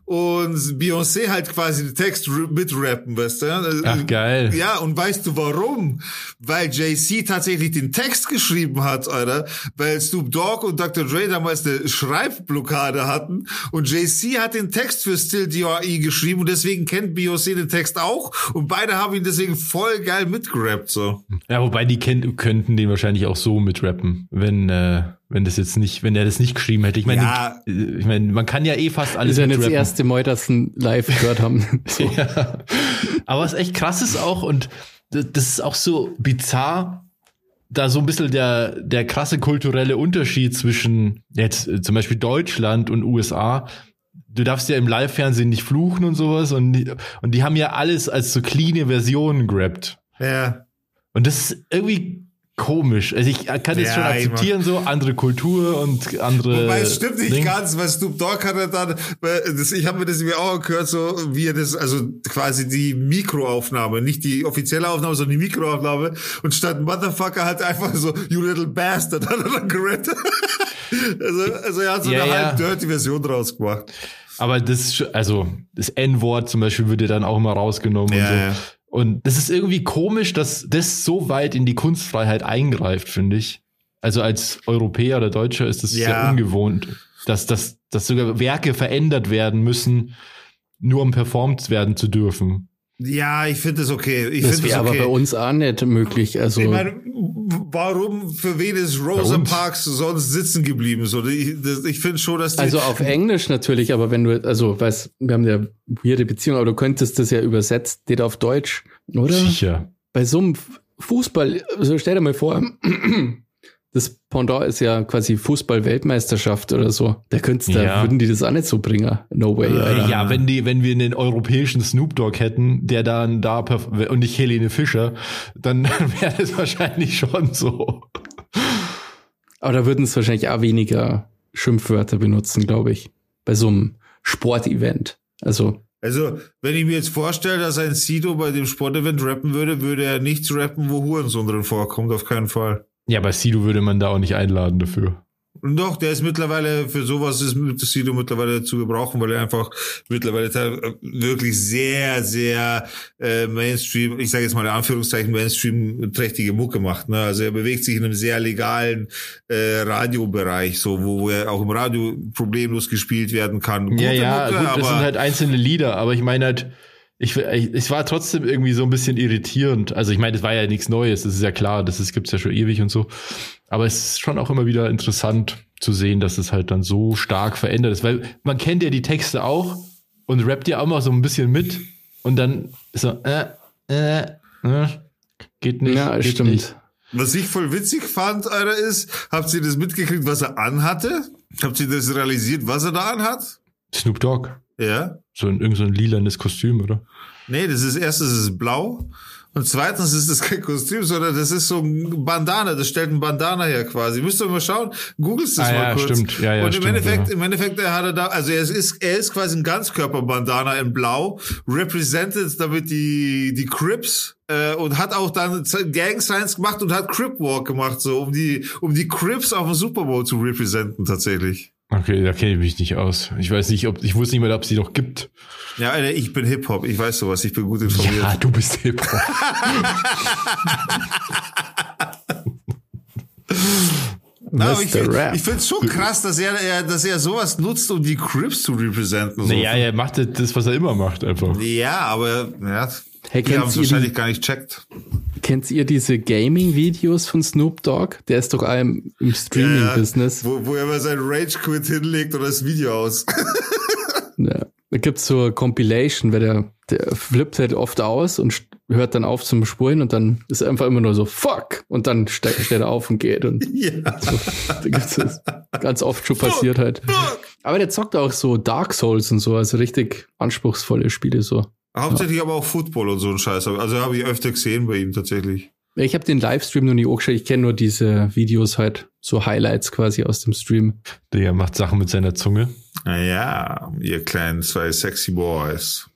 und Beyoncé halt quasi den Text mitrappen, weißt du? Ach, geil. Ja, und weißt du warum? Weil JC tatsächlich den Text geschrieben hat, Alter. Weil Snoop Dogg und Dr. Dre damals eine Schreibblockade hatten. Und JC hat den Text für Still D.R.E. geschrieben und deswegen kennt Beyoncé den Text auch. Und beide haben ihn deswegen voll geil mitgerappt, so. Ja, wobei die kennt, könnten den wahrscheinlich auch so mitrappen, wenn, äh, wenn das jetzt nicht, wenn er das nicht geschrieben hätte. Ich meine, Ja. ich meine, man kann ja eh fast alles Das ist ja nicht das mitrappen. erste Mal, dass sie ihn live gehört haben. So. Ja. Aber was echt krass ist auch, und das das ist auch so bizarr, da so ein bisschen der, der krasse kulturelle Unterschied zwischen jetzt äh, zum Beispiel Deutschland und USA. Du darfst ja im Live-Fernsehen nicht fluchen und sowas und, die- und die haben ja alles als so cleane Versionen gerappt. Ja. Und das ist irgendwie komisch. Also ich kann jetzt Ja, schon akzeptieren, so andere Kultur und andere. Wobei es stimmt nicht Ding. ganz, weil Snoop Dogg hat er dann, weil das, ich habe mir das mir auch gehört, so wie er das, also quasi die Mikroaufnahme, nicht die offizielle Aufnahme, sondern die Mikroaufnahme. Und statt Motherfucker hat er einfach so, you little bastard, hat er dann gerettet. also, also er hat so Ja, eine ja. halb dirty Version draus gemacht. Aber das, also das N-Wort zum Beispiel wird ja dann auch immer rausgenommen Ja, und so. Und das ist irgendwie komisch, dass das so weit in die Kunstfreiheit eingreift, finde ich. Also als Europäer oder Deutscher ist das Ja. sehr ungewohnt, dass, dass, dass sogar Werke verändert werden müssen, nur um performt werden zu dürfen. Ja, ich finde das okay. Ich Das finde wäre okay. aber bei uns auch nicht möglich. Also Ich meine, warum, für wen ist Rosa? Parks sonst sitzen geblieben? So, ich, ich finde schon, dass die, Also auf Englisch natürlich, aber wenn du, also weiß, wir haben ja weirde Beziehung, aber du könntest das ja übersetzt, steht auf Deutsch, oder? Sicher. Bei so einem Fußball, also stell dir mal vor, das Pendant ist ja quasi Fußball-Weltmeisterschaft oder so. Da könntest da Ja. würden die das auch nicht so bringen. No way, Alter. Ja, wenn die, wenn wir einen europäischen Snoop Dogg hätten, der dann da und nicht Helene Fischer, dann wäre das wahrscheinlich schon so. Aber da würden es wahrscheinlich auch weniger Schimpfwörter benutzen, glaube ich. Bei so einem Sportevent. Also, Also, wenn ich mir jetzt vorstelle, dass ein Sido bei dem Sportevent rappen würde, würde er nichts rappen, wo Hurensohn drin vorkommt, auf keinen Fall. Ja, bei Sido würde man da auch nicht einladen dafür. Doch, der ist mittlerweile, für sowas ist Sido mittlerweile zu gebrauchen, weil er einfach mittlerweile teil- wirklich sehr, sehr äh, Mainstream, ich sage jetzt mal in Anführungszeichen Mainstream-trächtige Mucke macht. Ne? Also er bewegt sich in einem sehr legalen äh, Radiobereich, so wo, er auch im Radio problemlos gespielt werden kann. Ja, Gute ja, Mucke, gut, das sind halt einzelne Lieder, aber ich meine halt, ich, ich, es war trotzdem irgendwie so ein bisschen irritierend. Also ich meine, das war ja nichts Neues, das ist ja klar, das ist, gibt's ja schon ewig und so. Aber es ist schon auch immer wieder interessant zu sehen, dass es halt dann so stark verändert ist, weil man kennt ja die Texte auch und rappt ja auch mal so ein bisschen mit und dann ist so, äh, äh, äh geht nicht. Ja, geht stimmt. Nicht. was ich voll witzig fand, Alter, ist, habt ihr das mitgekriegt, was er anhatte? Habt ihr das realisiert, was er da anhat? Snoop Dogg, Ja. so ein, irgend so ein lilanes Kostüm, oder? Nee, das ist erstens ist es blau und zweitens ist das kein Kostüm, sondern das ist so ein Bandana. Das stellt ein Bandana her quasi. Müsst ihr mal schauen. Googelst das Ah, mal ja, kurz. stimmt. Ja, ja, und im stimmt, Endeffekt, ja. im Endeffekt er hat er da, also er ist, er ist quasi ein Ganzkörper-Bandana in Blau, represented damit die die Crips äh, und hat auch dann Gang Signs gemacht und hat Crip Walk gemacht, so um die um die Crips auf dem Super Bowl zu representen tatsächlich. Okay, da kenne ich mich nicht aus. Ich weiß nicht, ob ich wusste nicht mal, ob sie noch gibt. Ja, Alter, ich bin Hip Hop. Ich weiß sowas. Ich bin gut informiert. Ja, du bist hip. Na, aber ich, ich finde es schon krass, dass er, er, dass er sowas nutzt, um die Crips zu representen. So. naja, er macht das, was er immer macht, einfach. Ja, aber ja, Hey, die haben es wahrscheinlich die, gar nicht checkt. Kennt ihr diese Gaming-Videos von Snoop Dogg? Der ist doch einem im Streaming-Business. Wo, wo er mal seinen Rage Quit hinlegt oder das Video aus. Ja. Da gibt's so Compilation, weil der, der flippt halt oft aus und hört dann auf zum Spulen und dann ist er einfach immer nur so fuck und dann steigt, steht er auf und geht und ja. so. Da gibt's das ganz oft schon passiert halt. Aber der zockt auch so Dark Souls und so, also richtig anspruchsvolle Spiele so. Hauptsächlich aber auch Football und so ein Scheiß. Also habe ich öfter gesehen bei ihm tatsächlich. Ich habe den Livestream noch nie angeschaut, ich kenne nur diese Videos halt, so Highlights quasi aus dem Stream. Der macht Sachen mit seiner Zunge. Naja, ihr kleinen zwei sexy Boys.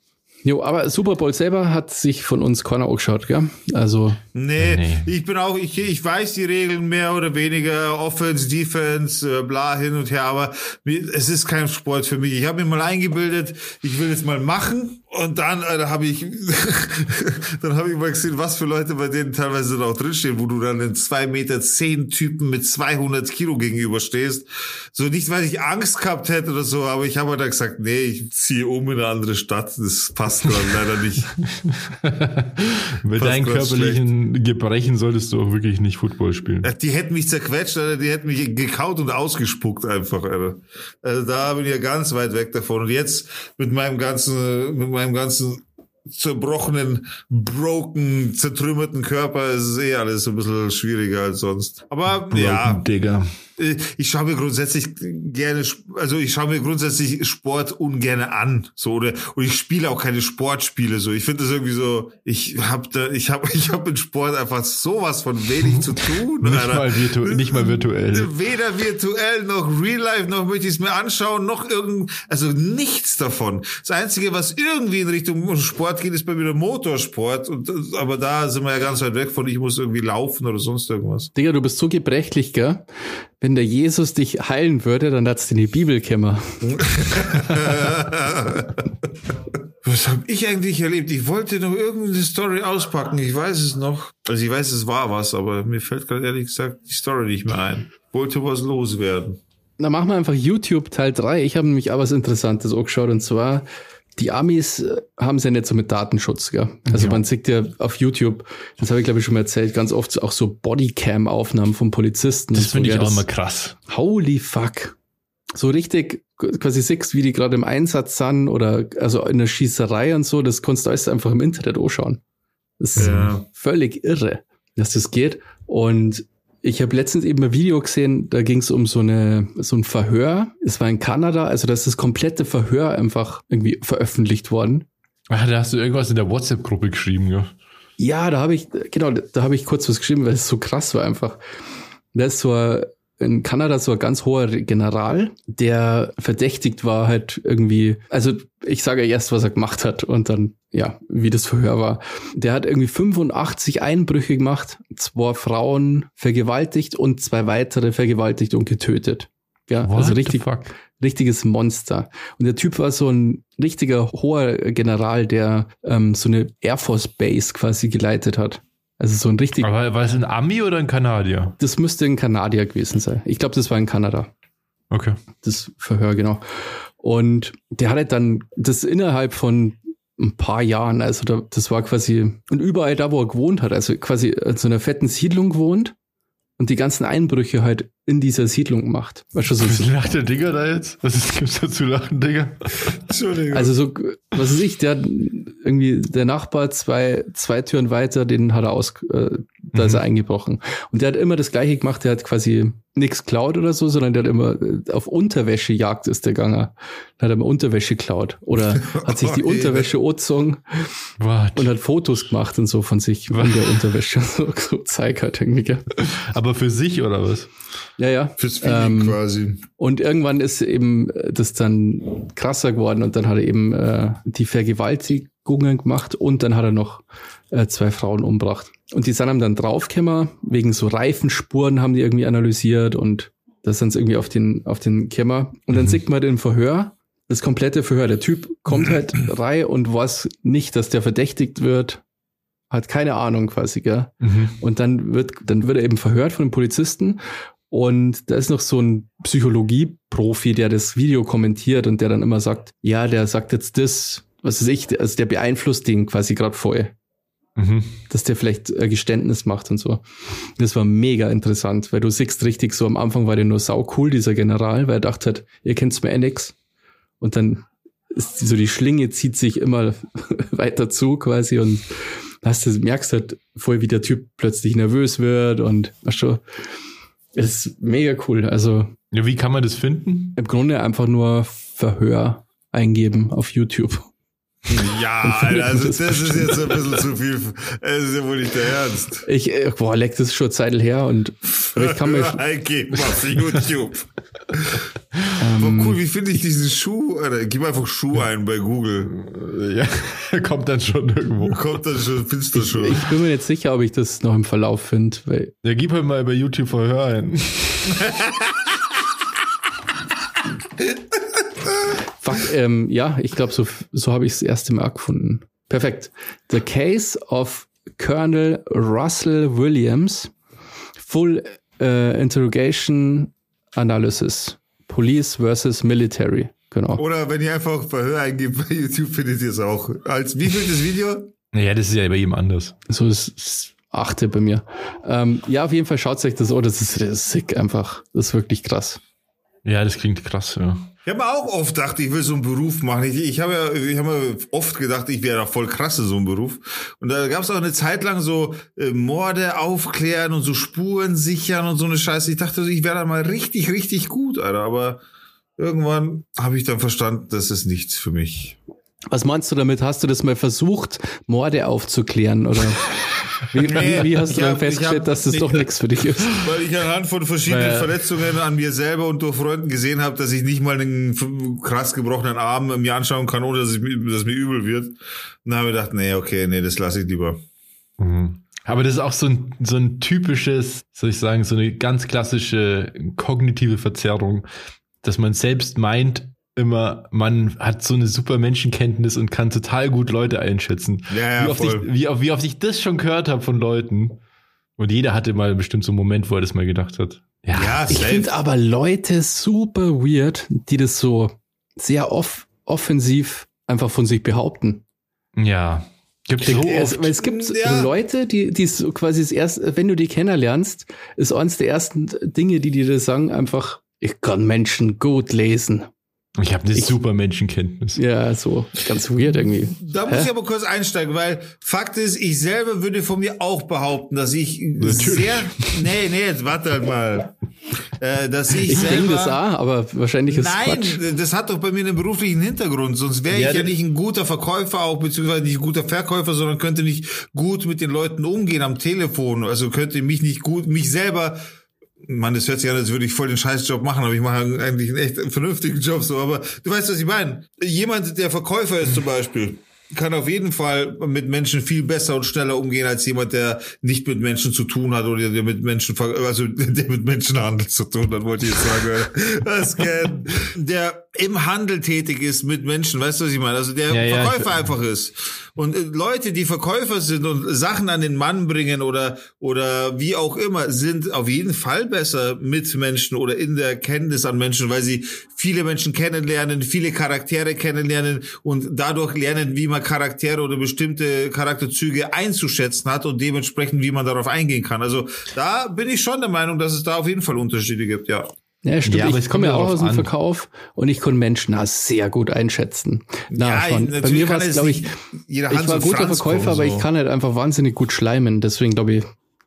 Jo, aber Super Bowl selber hat sich von uns keiner angeschaut, gell? Also, Nee, Nee. ich bin auch, ich, ich weiß die Regeln mehr oder weniger, Offense, Defense, äh, bla hin und her, aber es ist kein Sport für mich. Ich habe mir mal eingebildet, ich will es mal machen und dann äh, habe ich, dann habe ich mal gesehen, was für Leute bei denen teilweise da auch drinstehen, wo du dann in zwei Meter zehn Typen mit 200 Kilo gegenüber stehst. So nicht, weil ich Angst gehabt hätte oder so, aber ich habe halt dann gesagt, nee, ich ziehe um in eine andere Stadt. Das passt dann leider nicht. Mit Passt deinen körperlichen Gebrechen solltest du auch wirklich nicht Football spielen. Äh, Die hätten mich zerquetscht, Alter. die hätten mich gekaut und ausgespuckt einfach, Alter. Also da bin ich ja ganz weit weg davon. Und jetzt mit meinem ganzen, mit meinem ganzen zerbrochenen, broken, zertrümmerten Körper ist es eh alles ein bisschen schwieriger als sonst. Aber ja, Broken Digger. äh, ich schaue mir grundsätzlich gerne, also ich schaue mir grundsätzlich Sport ungern an, so oder und ich spiele auch keine Sportspiele so. Ich finde das irgendwie so, ich habe da, ich habe, ich habe mit Sport einfach sowas von wenig zu tun. Nicht Alter. mal, virtu nicht mal virtuell. Weder virtuell noch real life noch möchte ich es mir anschauen noch irgend, also nichts davon. Das einzige, was irgendwie in Richtung Sport geht, ist bei mir der Motorsport und aber da sind wir ja ganz weit weg von. Ich muss irgendwie laufen oder sonst irgendwas. Digga, du bist so gebrechlich, gell? Wenn der Jesus dich heilen würde, dann hat's in die Bibel kämmer. Was habe ich eigentlich erlebt? Ich wollte noch irgendeine Story auspacken. Ich weiß es noch. Also ich weiß, es war was, aber mir fällt gerade ehrlich gesagt die Story nicht mehr ein. Wollte was loswerden. Dann machen wir einfach YouTube Teil 3. Ich habe nämlich auch was Interessantes angeschaut und zwar, die Amis äh, haben es ja nicht so mit Datenschutz, gell? Also man sieht ja auf YouTube, das habe ich glaube ich schon mal erzählt, ganz oft auch so Bodycam-Aufnahmen von Polizisten. Das und so, finde ich gell? auch immer krass. Holy fuck. So richtig quasi siehst, wie die gerade im Einsatz sind oder also in der Schießerei und so, das kannst du alles einfach im Internet anschauen. Das ist Ja. völlig irre, dass das geht. Und ich habe letztens eben ein Video gesehen, da ging es um so eine so ein Verhör. Es war in Kanada, also da ist das komplette Verhör einfach irgendwie veröffentlicht worden. Ah, da hast du irgendwas in der WhatsApp-Gruppe geschrieben, ja. Ja, da habe ich, genau, da habe ich kurz was geschrieben, weil es so krass war einfach. Da ist so ein in Kanada so ein ganz hoher General, der verdächtigt war halt irgendwie, also ich sage erst, was er gemacht hat und dann, ja, wie das Verhör war. Der hat irgendwie 85 Einbrüche gemacht, zwei Frauen vergewaltigt und zwei weitere vergewaltigt und getötet. Ja, What also richtig, richtiges Monster. Und der Typ war so ein richtiger hoher General, der ähm, so eine Air Force Base quasi geleitet hat. Also so ein richtig, Aber war es ein Ami oder ein Kanadier? das müsste ein Kanadier gewesen sein. Ich glaube, das war in Kanada Okay. das Verhör, genau. Und der hat halt dann das innerhalb von ein paar Jahren, also da, das war quasi, und überall da, wo er gewohnt hat, also quasi in so einer fetten Siedlung gewohnt und die ganzen Einbrüche halt in dieser Siedlung macht. Weißt du, so, Was lacht der Digger da jetzt? Was ist, gibt's da zu lachen, Digger? Entschuldigung. also so, was weiß ich, der hat irgendwie, der Nachbar zwei, zwei Türen weiter, den hat er aus, äh, da ist er eingebrochen. Und der hat immer das Gleiche gemacht, der hat quasi nichts klaut oder so, sondern der hat immer äh, auf Unterwäschejagd ist der Ganger. Da hat er immer Unterwäsche klaut. Oder hat sich die Okay. Unterwäsche What? und hat Fotos gemacht und so von sich in der Unterwäsche. So, so zeig halt irgendwie? Aber für sich oder was? Ja, ja. Fürs Feeling ähm, quasi. Und irgendwann ist eben äh, das dann krasser geworden und dann hat er eben äh, die Vergewaltigungen gemacht und dann hat er noch äh, zwei Frauen umgebracht. Und die sind ihm dann draufgekommen, wegen so Reifenspuren haben die irgendwie analysiert und das sind sie irgendwie auf den, auf den Kämmer. Und dann sieht man den Verhör, das komplette Verhör. Der Typ kommt halt rein und weiß nicht, dass der verdächtigt wird, hat keine Ahnung quasi, gell? Mhm. Und dann wird, dann wird er eben verhört von den Polizisten. Und da ist noch so ein Psychologie-Profi, der das Video kommentiert und der dann immer sagt, ja, der sagt jetzt das, was weiß ich, also der beeinflusst den quasi gerade voll, Mhm. dass der vielleicht äh, Geständnis macht und so. Das war mega interessant, weil du siehst richtig so, am Anfang war der nur sau cool, dieser General, weil er dachte hat, ihr kennt's mir eh nix. Und dann ist so die Schlinge zieht sich immer weiter zu quasi und hast du merkst halt voll, wie der Typ plötzlich nervös wird und du, es ist mega cool. Also Ja, wie kann man das finden? im Grunde einfach nur Verhör eingeben auf YouTube. Ja, Alter, also das ist jetzt ein bisschen zu viel. Das ist ja wohl nicht der Ernst. Ich, äh, boah, leck, das ist schon Zeitl her und ich kann mir, Eingeben auf YouTube. Aber cool, wie finde ich diesen Schuh? Alter, gib einfach Schuh ein bei Google. Ja, kommt dann schon irgendwo. Kommt dann schon, findest du schon. ich bin mir jetzt sicher, ob ich das noch im Verlauf finde, Ja, gib halt mal bei YouTube Verhör ein. Fuck, ähm, ja, ich glaube, so, so habe ich das erste Mal gefunden. Perfekt. The Case of Colonel Russell Williams. Full äh, Interrogation Analysis. Police versus Military. Genau. Oder wenn ihr einfach Verhör eingebt bei YouTube, findet ihr es auch. Als wie viel das Video? Ja, das ist ja bei jedem anders. So ist das achte bei mir. Ähm, ja, auf jeden Fall schaut euch das an. Das ist, das ist sick einfach. Das ist wirklich krass. Ja, das klingt krass, ja. Ich habe mir auch oft gedacht, ich will so einen Beruf machen. Ich, ich habe ja, ich habe mir oft gedacht, ich wäre doch voll krass in so einem Beruf. Und da gab es auch eine Zeit lang so äh, Morde aufklären und so Spuren sichern und so eine Scheiße. Ich dachte, ich wäre da mal richtig, richtig gut, Alter. Aber irgendwann habe ich dann verstanden, das ist nichts für mich. Was meinst du damit? Hast du das mal versucht, Morde aufzuklären? Oder wie, wie, wie hast du dann hab- festgestellt, hab dass das doch nichts für dich ist? Weil ich anhand von verschiedenen Weil- Verletzungen an mir selber und durch Freunden gesehen habe, dass ich nicht mal einen krass gebrochenen Arm mir anschauen kann, ohne dass, ich, mir- dass mir übel wird. Und dann habe ich gedacht, nee, okay, nee, das lasse ich lieber. Mhm. Aber das ist auch so ein, so ein typisches, soll ich sagen, so eine ganz klassische kognitive Verzerrung, dass man selbst meint, immer, man hat so eine super Menschenkenntnis und kann total gut Leute einschätzen. Ja, ja, wie, oft voll. ich, wie, wie oft ich das schon gehört habe von Leuten. Und jeder hatte mal bestimmt so einen Moment, wo er das mal gedacht hat. Ja, Ja, Ich finde aber Leute super weird, die das so sehr off offensiv einfach von sich behaupten. ja. Gibt's so es, weil es gibt Ja. Leute, die, die so quasi das erste, wenn du die kennenlernst, ist eines der ersten Dinge, die dir das sagen, einfach, ich kann Menschen gut lesen. Ich habe eine Ich- super Menschenkenntnis. Ja, so ganz weird irgendwie. Da muss Hä? ich aber kurz einsteigen, weil Fakt ist, ich selber würde von mir auch behaupten, dass ich Natürlich. sehr, nee, nee, jetzt warte halt mal, äh, dass ich, Ich selber, denke das auch, aber wahrscheinlich ist es Nein, Quatsch. das hat doch bei mir einen beruflichen Hintergrund. Sonst wäre Ja, ich ja nicht ein guter Verkäufer, auch beziehungsweise nicht ein guter Verkäufer, sondern könnte nicht gut mit den Leuten umgehen am Telefon. Also könnte mich nicht gut, mich selber Mann, das hört sich an, als würde ich voll den Scheißjob machen, aber ich mache eigentlich einen echt vernünftigen Job so. Aber du weißt, was ich meine. Jemand, der Verkäufer ist zum Beispiel, kann auf jeden Fall mit Menschen viel besser und schneller umgehen als jemand, der nicht mit Menschen zu tun hat oder der mit Menschen, also der mit Menschenhandel zu tun hat, wollte ich jetzt sagen. Das kennt. Der im Handel tätig ist mit Menschen, weißt du, was ich meine? Also der Ja, ja, Verkäufer ich- einfach ist. Und äh, Leute, die Verkäufer sind und Sachen an den Mann bringen oder, oder wie auch immer, sind auf jeden Fall besser mit Menschen oder in der Kenntnis an Menschen, weil sie viele Menschen kennenlernen, viele Charaktere kennenlernen und dadurch lernen, wie man Charaktere oder bestimmte Charakterzüge einzuschätzen hat und dementsprechend, wie man darauf eingehen kann. Also da bin ich schon der Meinung, dass es da auf jeden Fall Unterschiede gibt, ja. Ja, stimmt. Ja, aber ich komme ja ja auch aus dem an. Verkauf und ich konnte Menschen da sehr gut einschätzen. Na, schon. Bei natürlich mir war es, glaube ich, jeder ich war guter Franz Verkäufer, aber ich kann halt einfach wahnsinnig gut schleimen. Deswegen glaube ich,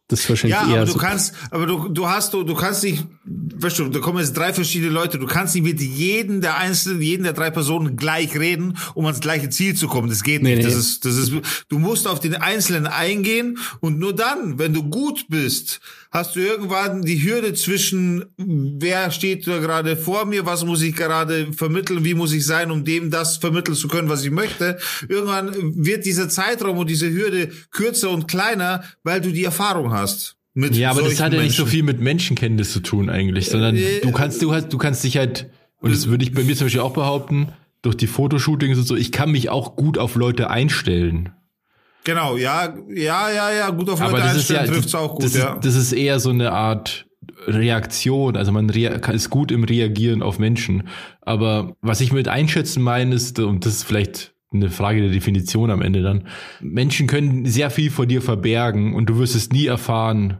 das ist wahrscheinlich Ja, eher aber du so. kannst, aber du, du hast, du, du kannst nicht, weißt du, da kommen jetzt drei verschiedene Leute, du kannst nicht mit jedem der einzelnen, jeden der drei Personen gleich reden, um ans gleiche Ziel zu kommen. Das geht Nee, nicht. nee. Das ist, das ist, du musst auf den Einzelnen eingehen und nur dann, wenn du gut bist, hast du irgendwann die Hürde zwischen, wer steht da gerade vor mir, was muss ich gerade vermitteln, wie muss ich sein, um dem das vermitteln zu können, was ich möchte. Irgendwann wird dieser Zeitraum und diese Hürde kürzer und kleiner, weil du die Erfahrung hast. Mit Ja, aber das hat ja nicht so viel mit Menschenkenntnis zu tun eigentlich, sondern Äh, du kannst, du hast, du kannst dich halt, und das würde ich bei mir zum Beispiel auch behaupten, durch die Fotoshootings und so, ich kann mich auch gut auf Leute einstellen. Genau, ja, ja, ja, ja, gut auf Leute Aber das ist ja, einstellen trifft's auch gut, das, ja. ist, das ist eher so eine Art Reaktion. Also man rea ist gut im Reagieren auf Menschen. Aber was ich mit einschätzen meine, ist, und das ist vielleicht eine Frage der Definition am Ende dann, Menschen können sehr viel vor dir verbergen und du wirst es nie erfahren,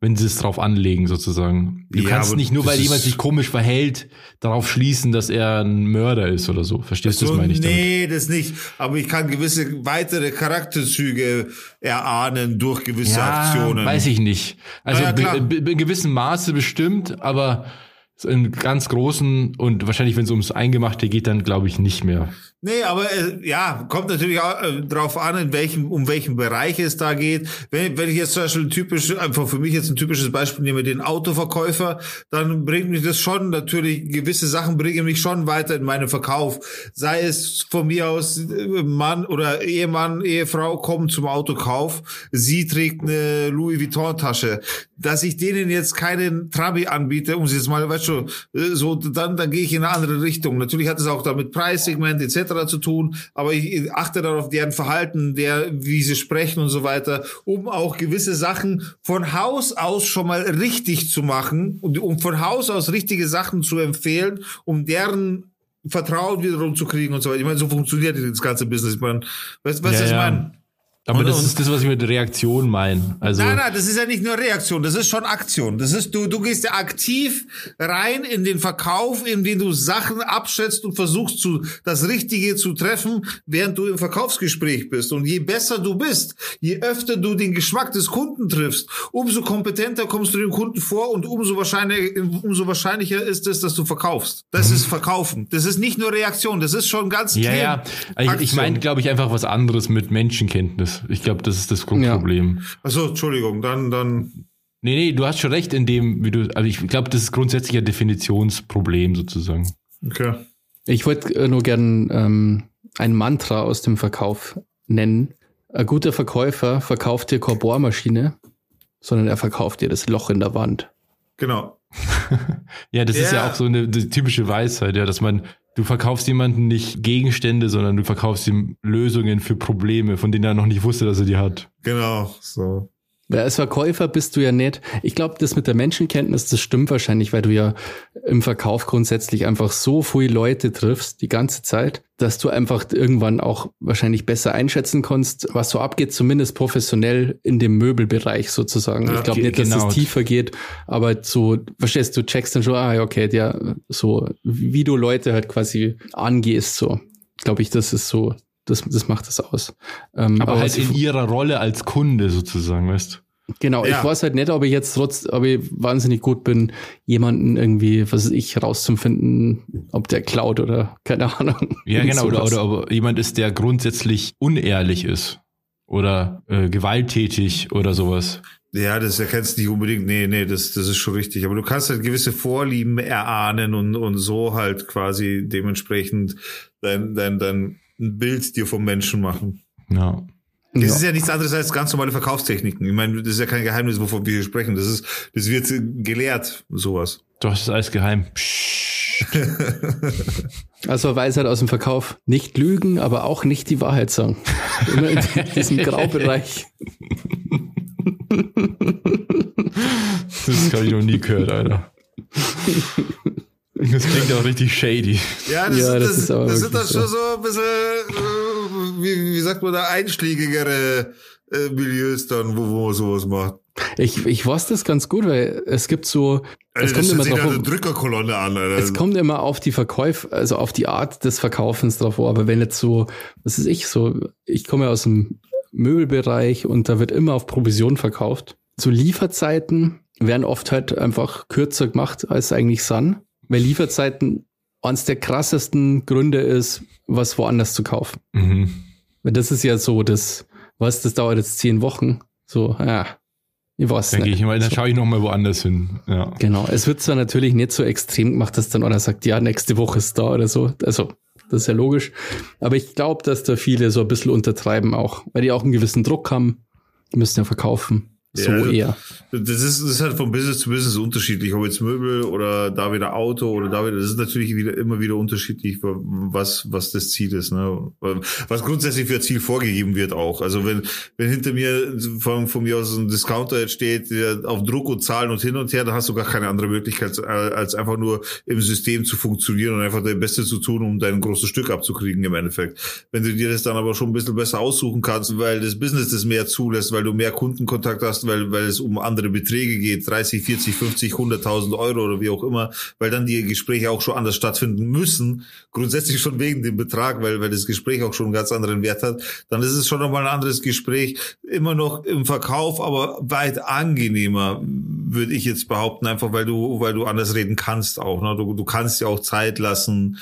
wenn sie es drauf anlegen, sozusagen. Du Ja, kannst nicht nur, weil jemand sich komisch verhält, darauf schließen, dass er ein Mörder ist oder so. Verstehst du, das meine ich damit? nee, das nicht. Aber ich kann gewisse weitere Charakterzüge erahnen durch gewisse Aktionen. Weiß ich nicht. Also Ja, ja, in gewissem Maße bestimmt, aber in ganz großen und wahrscheinlich, wenn es ums Eingemachte geht, dann glaube ich nicht mehr. Nee, aber äh, ja, kommt natürlich auch äh, drauf an, in welchem, um welchen Bereich es da geht. Wenn, wenn ich jetzt zum Beispiel typisch, einfach für mich jetzt ein typisches Beispiel nehme, den Autoverkäufer, dann bringt mich das schon natürlich, gewisse Sachen bringen mich schon weiter in meinen Verkauf. Sei es von mir aus äh, Mann oder Ehemann, Ehefrau kommen zum Autokauf, sie trägt eine Louis Vuitton Tasche. Dass ich denen jetzt keinen Trabi anbiete, um sie jetzt mal, weißt du, äh, so, dann, dann gehe ich in eine andere Richtung. Natürlich hat es auch damit Preissegment etc. zu tun, aber ich achte darauf, deren Verhalten, der, wie sie sprechen und so weiter, um auch gewisse Sachen von Haus aus schon mal richtig zu machen und um von Haus aus richtige Sachen zu empfehlen, um deren Vertrauen wiederum zu kriegen und so weiter. Ich meine, so funktioniert das ganze Business. Ich meine, weißt du, was Ja, ich ja. meine? Aber Und- das und- ist das, was ich mit Reaktion meine. Also Nein, nein, das ist ja nicht nur Reaktion, das ist schon Aktion. Das ist, du, du gehst ja aktiv rein in den Verkauf, in den du Sachen abschätzt und versuchst zu, das Richtige zu treffen, während du im Verkaufsgespräch bist. Und je besser du bist, je öfter du den Geschmack des Kunden triffst, umso kompetenter kommst du dem Kunden vor und umso wahrscheinlicher, umso wahrscheinlicher ist es, dass du verkaufst. Das ist Verkaufen. Das ist nicht nur Reaktion, das ist schon ganz ja, ja. Ich, ich meine, glaube ich, einfach was anderes mit Menschenkenntnis. Ich glaube, das ist das Grundproblem. Achso, Entschuldigung, dann, dann, Nee, nee, du hast schon recht in dem, wie du, aber ich glaube, das ist grundsätzlich ein Definitionsproblem sozusagen. okay. Ich wollte äh, nur gern ähm, ein Mantra aus dem Verkauf nennen. Ein guter Verkäufer verkauft dir keine Bohrmaschine, sondern er verkauft dir das Loch in der Wand. Genau. Ja, das ist ja Ja. auch so eine typische Weisheit, ja, dass man, du verkaufst jemanden nicht Gegenstände, sondern du verkaufst ihm Lösungen für Probleme, von denen er noch nicht wusste, dass er die hat. Genau, so. Weil als Verkäufer bist du ja nicht. Ich glaube, das mit der Menschenkenntnis, das stimmt wahrscheinlich, weil du ja im Verkauf grundsätzlich einfach so viele Leute triffst die ganze Zeit, dass du einfach irgendwann auch wahrscheinlich besser einschätzen kannst, was so abgeht, zumindest professionell in dem Möbelbereich sozusagen. Ja, ich glaube nicht, dass genau. es tiefer geht, aber so, verstehst du, checkst dann schon, ah, ja, okay, der, so, wie du Leute halt quasi angehst, so. Glaube ich, das ist so, das, das macht das aus. Ähm, Aber, halt was ich- in ihrer Rolle als Kunde sozusagen, weißt Genau, Ja. ich weiß halt nicht, ob ich jetzt trotz, ob ich wahnsinnig gut bin, jemanden irgendwie, was weiß ich, rauszufinden, ob der klaut oder keine Ahnung. Ja, genau. Oder, oder ob jemand ist, der grundsätzlich unehrlich ist oder äh, gewalttätig oder sowas. Ja, das erkennst du nicht unbedingt. Nee, nee, das, das ist schon richtig. Aber du kannst halt gewisse Vorlieben erahnen und, und so halt quasi dementsprechend dein, dein, dein Bild dir vom Menschen machen. Ja. Das Ja. ist ja nichts anderes als ganz normale Verkaufstechniken. Ich meine, das ist ja kein Geheimnis, wovon wir hier sprechen. Das ist, das wird gelehrt, sowas. Doch, das ist alles geheim. Also Weisheit aus dem Verkauf. Nicht lügen, aber auch nicht die Wahrheit sagen. Immer in diesem Graubereich. Das habe ich noch nie gehört, Alter. Das klingt auch richtig shady. Ja, das, Ja, das das, ist aber das sind dann schon so. ein bisschen, äh, wie, wie sagt man da, einschlägigere äh, Milieus dann, wo, wo man sowas macht. Ich, ich weiß das ganz gut, weil es gibt so, es Also, kommt das immer drauf an, Drückerkolonne an, Alter. es kommt immer auf die Verkäufe, also auf die Art des Verkaufens drauf an. Aber wenn jetzt so, was ist ich so, ich komme ja aus dem Möbelbereich und da wird immer auf Provision verkauft. So Lieferzeiten werden oft halt einfach kürzer gemacht als eigentlich sind, weil Lieferzeiten eines der krassesten Gründe ist, was woanders zu kaufen. Mhm. Weil das ist ja so, das, was, das dauert jetzt zehn Wochen. So, ja, ich weiß Dann nicht. ich mal, dann so. schaue ich noch mal woanders hin. Ja. Genau, es wird zwar natürlich nicht so extrem gemacht, dass dann einer sagt, ja, nächste Woche ist da oder so. Also, das ist ja logisch. Aber ich glaube, dass da viele so ein bisschen untertreiben auch, weil die auch einen gewissen Druck haben. Die müssen ja verkaufen. So Ja, also- eher. Das ist, das ist halt von Business zu Business unterschiedlich. Ob jetzt Möbel oder da wieder Auto oder da wieder, das ist natürlich wieder, immer wieder unterschiedlich, was, was das Ziel ist, ne? Was grundsätzlich für ein Ziel vorgegeben wird auch. Also wenn, wenn hinter mir von, von mir aus ein Discounter jetzt steht, der auf Druck und Zahlen und hin und her, dann hast du gar keine andere Möglichkeit, als- als einfach nur im System zu funktionieren und einfach dein Bestes zu tun, um dein großes Stück abzukriegen im Endeffekt. Wenn du dir das dann aber schon ein bisschen besser aussuchen kannst, weil das Business das mehr zulässt, weil du mehr Kundenkontakt hast, weil, weil es um andere Beträge geht, 30, 40, 50, 100.000 Euro oder wie auch immer, weil dann die Gespräche auch schon anders stattfinden müssen, grundsätzlich schon wegen dem Betrag, weil, weil das Gespräch auch schon einen ganz anderen Wert hat, dann ist es schon nochmal ein anderes Gespräch, immer noch im Verkauf, aber weit angenehmer, würde ich jetzt behaupten, einfach weil du, weil du anders reden kannst auch, ne? du, du kannst ja auch Zeit lassen,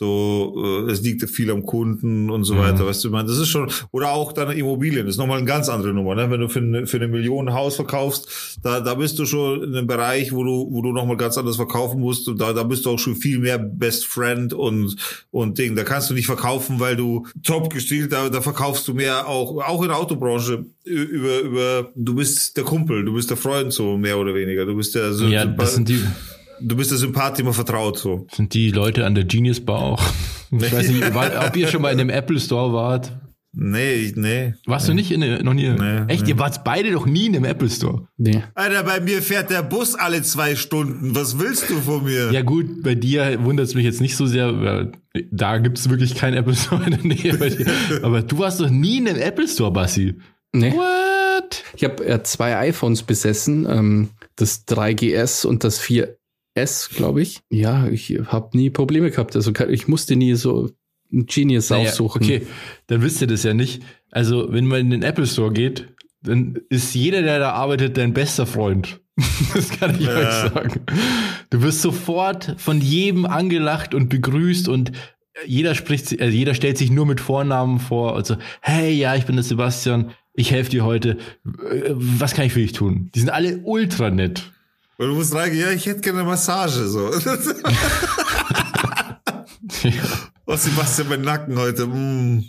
so, äh, es liegt viel am Kunden und so Mhm. weiter, weißt du, ich meine, das ist schon, oder auch deine Immobilien, das ist nochmal eine ganz andere Nummer, ne? Wenn du für eine, für eine Million ein Haus verkaufst, da, da bist du schon in einem Bereich, wo du, wo du nochmal ganz anders verkaufen musst und da, da bist du auch schon viel mehr Best Friend und, und Ding. Da kannst du nicht verkaufen, weil du top gestielt, da, da verkaufst du mehr auch, auch in der Autobranche über, über, du bist der Kumpel, du bist der Freund, so mehr oder weniger. Du bist der, so, ja, das sind die, du bist der Sympath, dem man vertraut, so. sind die Leute an der Genius Bar auch. Ich weiß nicht, war- ob ihr schon mal in dem Apple Store wart. Nee, ich- nee. Warst du nicht in der, noch nie? Nee, Echt? nee. Ihr wart beide noch nie in dem Apple Store. Nee. Alter, bei mir fährt der Bus alle zwei Stunden. Was willst du von mir? Ja gut, bei dir wundert es mich jetzt nicht so sehr, weil da gibt es wirklich keinen Apple Store in der Nähe bei dir. Aber du warst doch nie in dem Apple Store, Bassi. Nee. What? Ich habe äh, zwei iPhones besessen, ähm, das 3GS und das 4S, glaube ich. Ja, ich habe nie Probleme gehabt. Also ich musste nie so ein Genius Naja, aussuchen. Okay, dann wisst ihr das ja nicht. Also, wenn man in den Apple Store geht, dann ist jeder, der da arbeitet, dein bester Freund. Das kann ich Ja. euch sagen. Du wirst sofort von jedem angelacht und begrüßt und jeder spricht, also jeder stellt sich nur mit Vornamen vor. Also, hey, ja, ich bin der Sebastian, ich helfe dir heute. Äh, Was kann ich für dich tun? Die sind alle ultra nett. Und du musst reingehen, ja, ich hätte gerne eine Massage, so. Oh, Sebastian, mein Nacken heute, mm.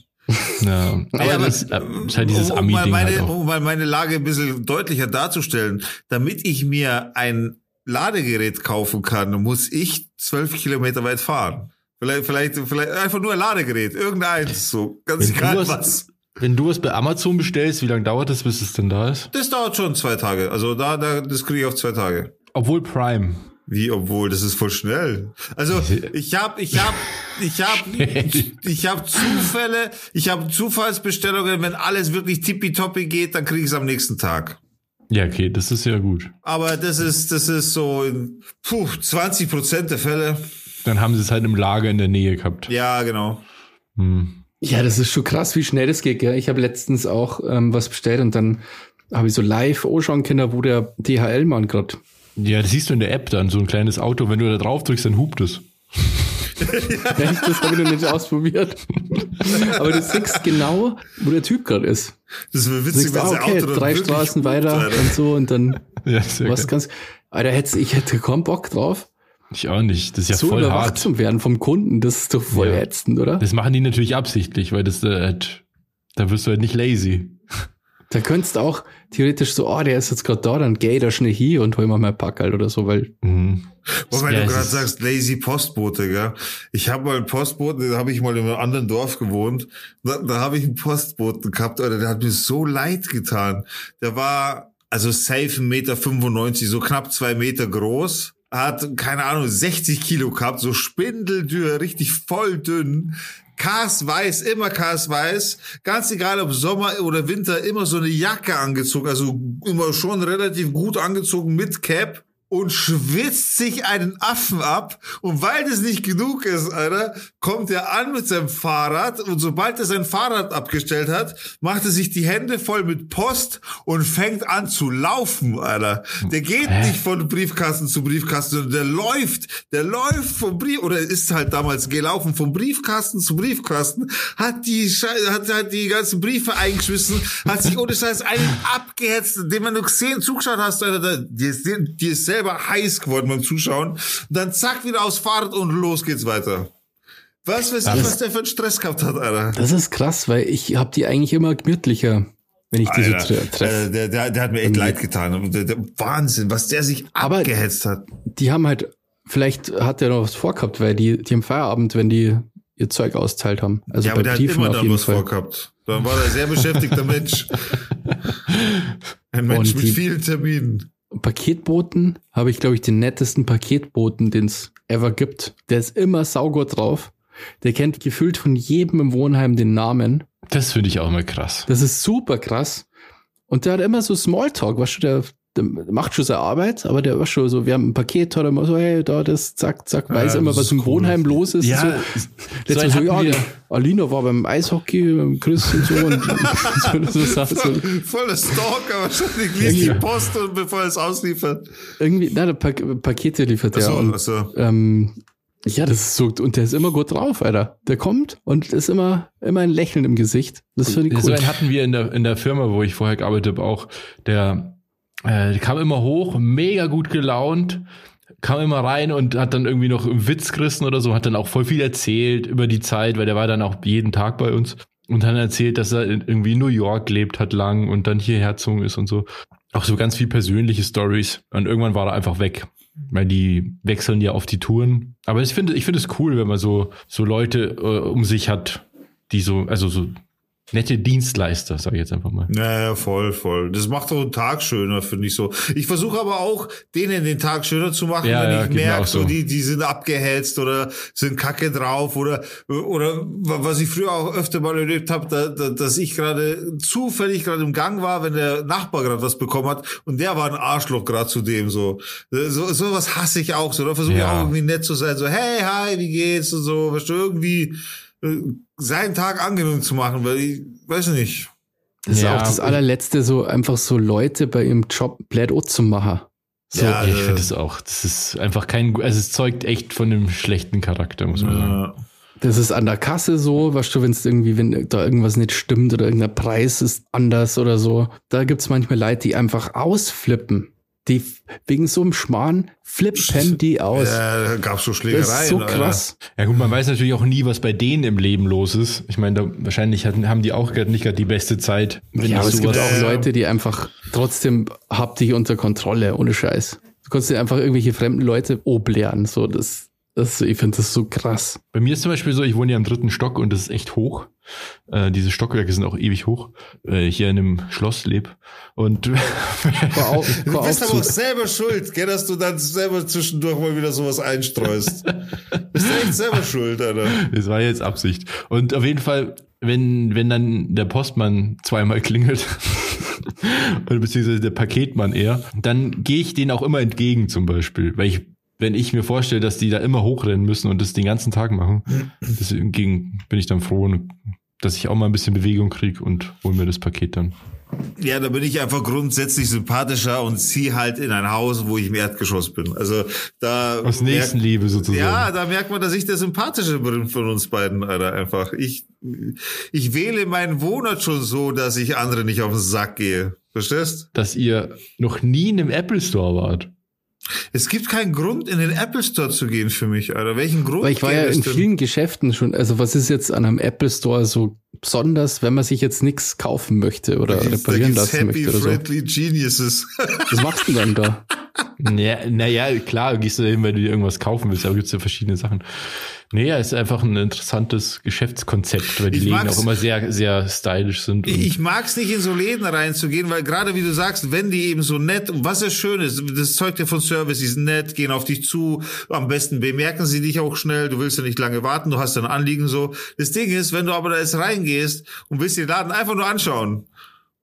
Ja, aber Ja, aber, das ist halt dieses um, um mal Ami-Ding meine, halt um mal meine Lage ein bisschen deutlicher darzustellen, damit ich mir ein Ladegerät kaufen kann, muss ich zwölf Kilometer weit fahren. Vielleicht, vielleicht, vielleicht einfach nur ein Ladegerät, irgendeins, so, ganz Wenn egal was-. Wenn du was bei Amazon bestellst, wie lange dauert das, bis es denn da ist? Das dauert schon zwei Tage. Also da, da das kriege ich auf zwei Tage. Obwohl Prime. Wie, obwohl, das ist voll schnell. Also ich habe, ich habe, ich habe, ich habe Zufälle, ich habe Zufallsbestellungen. Wenn alles wirklich tippitoppi geht, dann kriege ich es am nächsten Tag. Ja, okay, das ist ja gut. Aber das ist, das ist so in puh, 20 Prozent der Fälle. Dann haben sie es halt im Lager in der Nähe gehabt. Ja, genau. Hm. Ja, das ist schon krass, wie schnell das geht. Gell? Ich habe letztens auch ähm, was bestellt und dann habe ich so live anschauen können, wo der DHL-Mann gerade. Ja, das siehst du in der App dann, so ein kleines Auto. Wenn du da drauf drückst, dann hupt es. Echt, das habe ich noch nicht ausprobiert. Aber du siehst genau, wo der Typ gerade ist. Das wäre Du witzig, siehst, wenn ah, okay, Auto drei Straßen weiter wäre. und so und dann Ja, was ganz. Alter, hätte, ich hätte kaum Bock drauf, Ich auch nicht. Das ist ja so voll hart. zu werden vom Kunden. Das ist doch voll Ja. ätzend, oder? Das machen die natürlich absichtlich, weil das äh, halt, da wirst du halt nicht lazy. Da könntest du auch theoretisch so, oh, der ist jetzt gerade da, dann geh da schnell hier und hol mal mein Pack halt oder so, weil Mhm. Wobei Ja, du gerade sagst, lazy Postbote, gell? Ich habe mal einen Postboten, da habe ich mal in einem anderen Dorf gewohnt. Da, da habe ich einen Postboten gehabt, Alter, der hat mir so leid getan. Der war also safe 1,95 Meter, 95, so knapp zwei Meter groß. Hat, keine Ahnung, 60 Kilo gehabt, so spindeldürr, richtig voll dünn. Kars weiß, immer Kars weiß. Ganz egal, ob Sommer oder Winter, immer so eine Jacke angezogen, also immer schon relativ gut angezogen mit Cap und schwitzt sich einen Affen ab. Und weil das nicht genug ist, Alter, kommt er an mit seinem Fahrrad und sobald er sein Fahrrad abgestellt hat, macht er sich die Hände voll mit Post und fängt an zu laufen, Alter. Der geht Hä? nicht von Briefkasten zu Briefkasten, sondern der läuft, der läuft vom Brief, oder ist halt damals gelaufen vom Briefkasten zu Briefkasten, hat die, Schei- hat, hat die ganzen Briefe eingeschmissen, hat sich ohne Scheiß einen abgehetzt, den man nur gesehen, zugeschaut hast, Alter, die ist, die ist selber heiß geworden beim Zuschauen, und dann zack, wieder aufs Fahrrad und los geht's weiter. Was weiß ich, Das- was der für einen Stress gehabt hat, Alter. das ist krass, weil ich hab die eigentlich immer gemütlicher, wenn ich die so Alter, treffe. äh, der, der, der hat mir echt Irgendwie. leid getan. Der, der, Wahnsinn, was der sich Aber- abgehetzt hat. Die haben halt, vielleicht hat der noch was vorgehabt, weil die, die am Feierabend, wenn die ihr Zeug austeilt haben. Also ja, aber bei der hat Briefen immer auf da was Fall. vorgehabt. Dann war er ein sehr beschäftigter Mensch. Ein Mensch Und mit vielen Terminen. Paketboten habe ich, glaube ich, den nettesten Paketboten, den es ever gibt. Der ist immer saugut drauf. Der kennt gefühlt von jedem im Wohnheim den Namen. Das finde ich auch mal krass. Das ist super krass. Und der hat immer so Smalltalk, weißt du, der, der macht schon seine Arbeit, aber der war schon so, wir haben ein Paket, hat er immer so, hey, da, das, zack, zack, weiß Ja, immer, was im cool. Wohnheim los ist. so. so Letztes so, ja, wir- der Alina war beim Eishockey, beim Chris und so. Und so, so, so, so. Voll, voller Stalker wahrscheinlich. Liest Ja. die Post und bevor er es ausliefert. Irgendwie, na, der pa Pakete liefert der. Achso, und, achso. ähm, ja, das ist so, und der ist immer gut drauf, Alter. Der kommt und ist immer, immer ein Lächeln im Gesicht. Das finde ich So cool. einen hatten wir in der, in der Firma, wo ich vorher gearbeitet habe, auch. Der, äh, kam immer hoch, mega gut gelaunt, kam immer rein und hat dann irgendwie noch einen Witz gerissen oder so, hat dann auch voll viel erzählt über die Zeit, weil der war dann auch jeden Tag bei uns und dann erzählt, dass er irgendwie in New York lebt hat lang und dann hierher gezogen ist und so. Auch so ganz viel persönliche Stories. Und irgendwann war er einfach weg. Weil die wechseln ja auf die Touren. Aber ich finde, ich finde es cool, wenn man so, so Leute äh, um sich hat, die so, also so nette Dienstleister, sage ich jetzt einfach mal. Naja, voll, voll. Das macht doch einen Tag schöner, finde ich so. Ich versuche aber auch, denen den Tag schöner zu machen, Ja, wenn ja, ich merke, so. die, die sind abgehetzt oder sind kacke drauf oder, oder was ich früher auch öfter mal erlebt habe, da, da, dass ich gerade zufällig gerade im Gang war, wenn der Nachbar gerade was bekommen hat und der war ein Arschloch gerade zu dem so. So, so was hasse ich auch so. Da versuche ich Ja. auch irgendwie nett zu sein, so, hey, hi, wie geht's und so, weißt du, irgendwie seinen Tag angenehm zu machen, weil ich weiß nicht. Das ist Ja, auch das allerletzte, so einfach so Leute bei ihrem Job blöd zu machen. So, Ja, ich äh, finde das auch. Das ist einfach kein, also es zeugt echt von einem schlechten Charakter, muss man sagen. Ja. das ist an der Kasse so, weißt du, wenn es irgendwie, wenn da irgendwas nicht stimmt oder irgendein Preis ist anders oder so, da gibt's manchmal Leute, die einfach ausflippen. Die wegen so einem Schmarrn flippen die aus. Ja, da gab's so Schlägereien. das ist so Alter. krass. Ja gut, man weiß natürlich auch nie, was bei denen im Leben los ist. Ich meine, da, wahrscheinlich hatten, haben die auch gerade nicht gerade die beste Zeit. Wenn Ja, aber ich es gibt auch Leute, die einfach trotzdem habt dich unter Kontrolle, ohne Scheiß. Du kannst dir einfach irgendwelche fremden Leute oblehren. So, das, das, ich finde das so krass. Bei mir ist zum Beispiel so, ich wohne ja im dritten Stock und das ist echt hoch. Äh, diese Stockwerke sind auch ewig hoch. Äh, ich hier in einem Schloss leb. Und Vor, Au Du bist aber auch selber schuld, gell, dass du dann selber zwischendurch mal wieder sowas einstreust. bist du echt selber schuld, Alter. Das war jetzt Absicht. Und auf jeden Fall, wenn, wenn dann der Postmann zweimal klingelt, oder beziehungsweise der Paketmann eher, dann gehe ich denen auch immer entgegen zum Beispiel. Weil ich, wenn ich mir vorstelle, dass die da immer hochrennen müssen und das den ganzen Tag machen, deswegen bin ich dann froh, dass ich auch mal ein bisschen Bewegung kriege und hol mir das Paket dann. Ja, da bin ich einfach grundsätzlich sympathischer und ziehe halt in ein Haus, wo ich im Erdgeschoss bin. Also da. Aus Nächstenliebe sozusagen. Ja, da merkt man, dass ich der sympathische bin von uns beiden, Alter, einfach. Ich, ich wähle meinen Wohnort schon so, dass ich andere nicht auf den Sack gehe. Verstehst? Dass ihr noch nie in einem Apple Store wart. Es gibt keinen Grund, in den Apple Store zu gehen für mich, Alter. Welchen Grund? Weil ich war ja in denn? vielen Geschäften schon. Also was ist jetzt an einem Apple Store so besonders, wenn man sich jetzt nichts kaufen möchte oder Da da reparieren gibt's lassen Happy möchte oder so? Friendly Geniuses. Was machst du denn da? Naja, naja, klar, gehst du da hin, weil du dir irgendwas kaufen willst, aber gibt's ja verschiedene Sachen. Naja, ist einfach ein interessantes Geschäftskonzept, weil die Ich Läden auch immer sehr, sehr stylisch sind. Ich mag's nicht, in so Läden reinzugehen, weil gerade wie du sagst, wenn die eben so nett, und was ja schön ist, das zeugt ja von Service, die sind nett, gehen auf dich zu, am besten bemerken sie dich auch schnell, du willst ja nicht lange warten, du hast ein Anliegen so. Das Ding ist, wenn du aber da jetzt reingehst und willst den Laden einfach nur anschauen,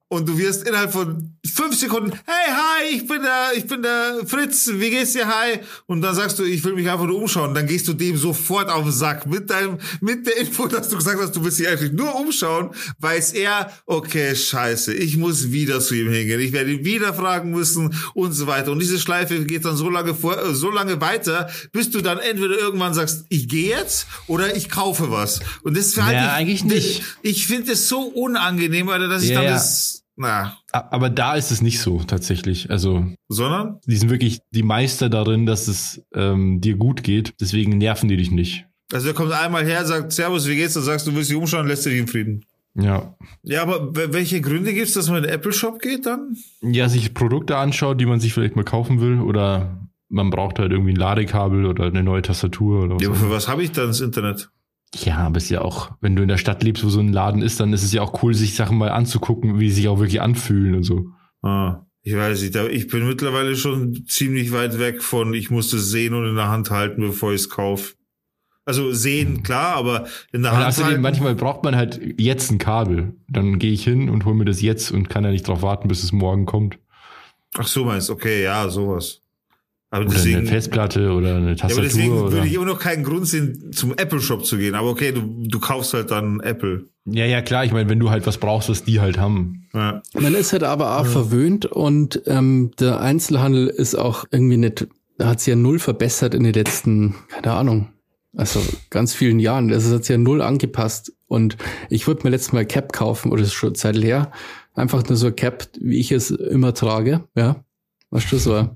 und du wirst innerhalb von fünf Sekunden, hey, hi, ich bin der, ich bin der Fritz, wie geht's dir, hi? Und dann sagst du, ich will mich einfach nur umschauen. Dann gehst du dem sofort auf den Sack mit deinem, mit der Info, dass du gesagt hast, du willst dich eigentlich nur umschauen, weiß er, okay, scheiße, ich muss wieder zu ihm hingehen. Ich werde ihn wieder fragen müssen und so weiter. Und diese Schleife geht dann so lange vor, äh, so lange weiter, bis du dann entweder irgendwann sagst, ich gehe jetzt oder ich kaufe was. Und das Ja, ich, eigentlich nicht. Ich finde es so unangenehm, Alter, dass ich Ja, dann ja. das, na, Aber da ist es nicht so, tatsächlich. Also, sondern? die sind wirklich die Meister darin, dass es ähm, dir gut geht. Deswegen nerven die dich nicht. Also er kommt einmal her, sagt Servus, wie geht's? Dann sagst du, willst dich umschauen, lässt dich in Frieden. Ja. Ja, aber welche Gründe gibt's, dass man in den Apple Shop geht dann? Ja, sich Produkte anschaut, die man sich vielleicht mal kaufen will oder man braucht halt irgendwie ein Ladekabel oder eine neue Tastatur oder was. Ja, aber für was habe ich dann das Internet? Ja, aber es ist ja auch, wenn du in der Stadt lebst, wo so ein Laden ist, dann ist es ja auch cool, sich Sachen mal anzugucken, wie sie sich auch wirklich anfühlen und so. Ah, ich weiß nicht, ich bin mittlerweile schon ziemlich weit weg von, ich muss das sehen und in der Hand halten, bevor ich es kaufe. Also sehen, klar, aber in der Hand außerdem, halten. manchmal braucht man halt jetzt ein Kabel. Dann gehe ich hin und hole mir das jetzt und kann ja nicht drauf warten, bis es morgen kommt. Ach so meinst, okay, ja, sowas. Aber Oder deswegen, eine Festplatte oder eine ja, aber Tastatur. deswegen oder würde ich immer noch keinen Grund sehen, zum Apple Shop zu gehen. Aber okay, du, du kaufst halt dann Apple. ja, ja, klar. Ich meine, wenn du halt was brauchst, was die halt haben. Ja. Man ist halt aber auch verwöhnt und ähm, der Einzelhandel ist auch irgendwie nicht, hat sich ja null verbessert in den letzten, keine Ahnung, also ganz vielen Jahren. Also es hat sich ja null angepasst. Und ich würde mir letztes Mal Cap kaufen, oder das ist schon Zeit her. Einfach nur so Cap, wie ich es immer trage. Ja. Weißt du, so ein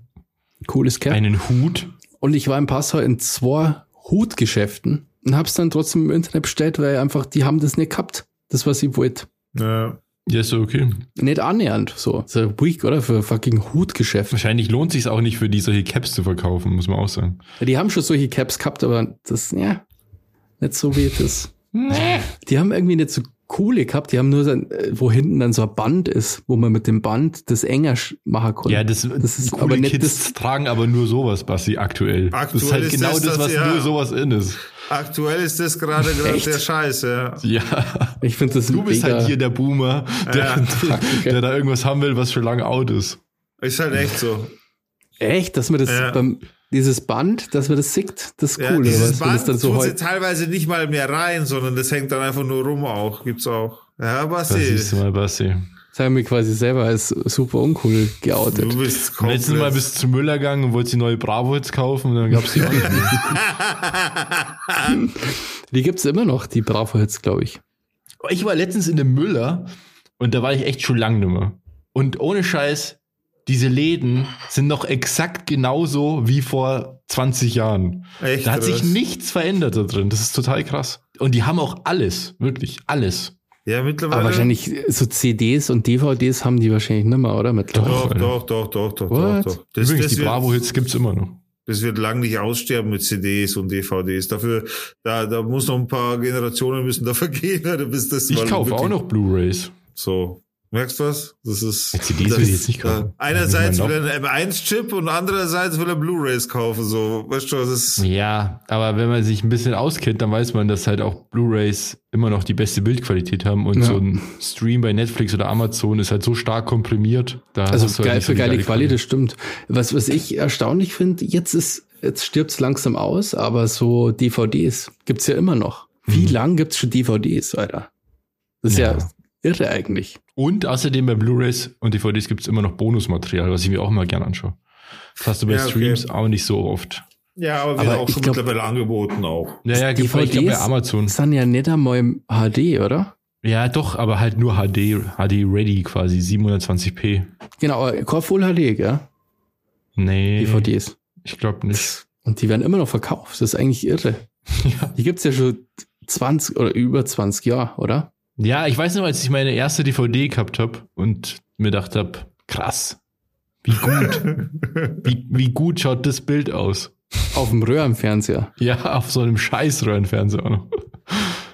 cooles Cap. Einen Hut. Und ich war im Passau in zwei Hutgeschäften und hab's dann trotzdem im Internet bestellt, weil einfach, die haben das nicht gehabt. Das, was ich wollte. Ja. Ja, ist so okay. Nicht annähernd, so. So weak, oder? Für fucking Hutgeschäft. Wahrscheinlich lohnt sich auch nicht für die solche Caps zu verkaufen, muss man auch sagen. Ja, die haben schon solche Caps gehabt, aber das, ja, nicht so wie das. Die haben irgendwie nicht so coole gehabt, die haben nur, so, ein- äh, wo hinten dann so ein Band ist, wo man mit dem Band das enger machen konnte. Ja, das, das ist coole aber nicht Kids das, tragen aber nur sowas, Basti, aktuell. das ist Aktuell halt ist genau das das, was ja. nur sowas in ist. Aktuell ist das gerade der Scheiß, ja. Ja. ich finde das Du bist mega, halt hier der Boomer, der, Ja. der da irgendwas haben will, was schon lange out ist. Ist halt echt so. echt, dass man das Ja. beim, dieses Band, dass man das sieht, das ist Ja, cool, dieses? Wenn das Band dann so tut sie heute, teilweise nicht mal mehr rein, sondern das hängt dann einfach nur rum auch. Gibt's auch. Ja, Das siehst du Basti, mal, Basti. das haben wir quasi selber als super uncool geoutet. du bist komplett... letztes Mal bist du zum Müller gegangen und wolltest die neue Bravo jetzt kaufen und dann gab's die auch nicht. Die gibt's immer noch, die Bravo-Hits, glaube ich. Ich war letztens in dem Müller und da war ich echt schon lang nimmer. Und ohne Scheiß, diese Läden sind noch exakt genauso wie vor 20 Jahren. Echt, Da hat sich was? nichts verändert da drin. Das ist total krass. Und die haben auch alles, wirklich alles. Ja, mittlerweile. Aber wahrscheinlich so CDs und DVDs haben die wahrscheinlich nicht mehr, oder? Mittlerweile. Doch, doch, doch, doch, doch, doch, What? doch. Das, Übrigens, das die Bravo-Hits gibt's immer noch. das wird lang nicht aussterben mit CDs und DVDs. Dafür, da, da muss noch ein paar Generationen müssen da vergehen, bis das Ich kaufe auch noch Blu-Rays. So. Merkst du was? Das ist. CDs das, will ich jetzt nicht kaufen. äh, Einerseits will er einen M1-Chip und andererseits will er Blu-Rays kaufen, so. Weißt du, das ist. Ja, aber wenn man sich ein bisschen auskennt, dann weiß man, dass halt auch Blu-Rays immer noch die beste Bildqualität haben und Ja. so ein Stream bei Netflix oder Amazon ist halt so stark komprimiert. Da Also halt geil so für die geile Qualität, das stimmt. Was, was ich erstaunlich finde, jetzt ist, jetzt stirbt's langsam aus, aber so DVDs gibt's ja immer noch. Wie Mhm. lang gibt's schon DVDs, Alter? Das ist ja, Ja. Irre eigentlich. Und außerdem bei Blu-rays und DVDs gibt es immer noch Bonusmaterial, was ich mir auch mal gern anschaue. Das hast du bei Ja, okay. Streams auch nicht so oft. Ja, aber wird Aber auch schon glaub- mittlerweile angeboten auch. Ja, ja, gibt ich glaub, bei Amazon. Das sind ja nicht einmal im HD, oder? Ja, doch, aber halt nur HD, HD ready quasi, 720p. Genau, aber kein Full HD, gell? Nee, DVDs. ich glaube nicht. Und die werden immer noch verkauft. Das ist eigentlich irre. Ja. Die gibt's ja schon 20 oder über 20 Jahre, oder? Ja, ich weiß noch, als ich meine erste DVD gehabt habe und mir gedacht habe, krass, wie gut, wie, wie gut schaut das Bild aus. Auf dem Röhrenfernseher. Ja, auf so einem Scheißröhrenfernseher auch noch.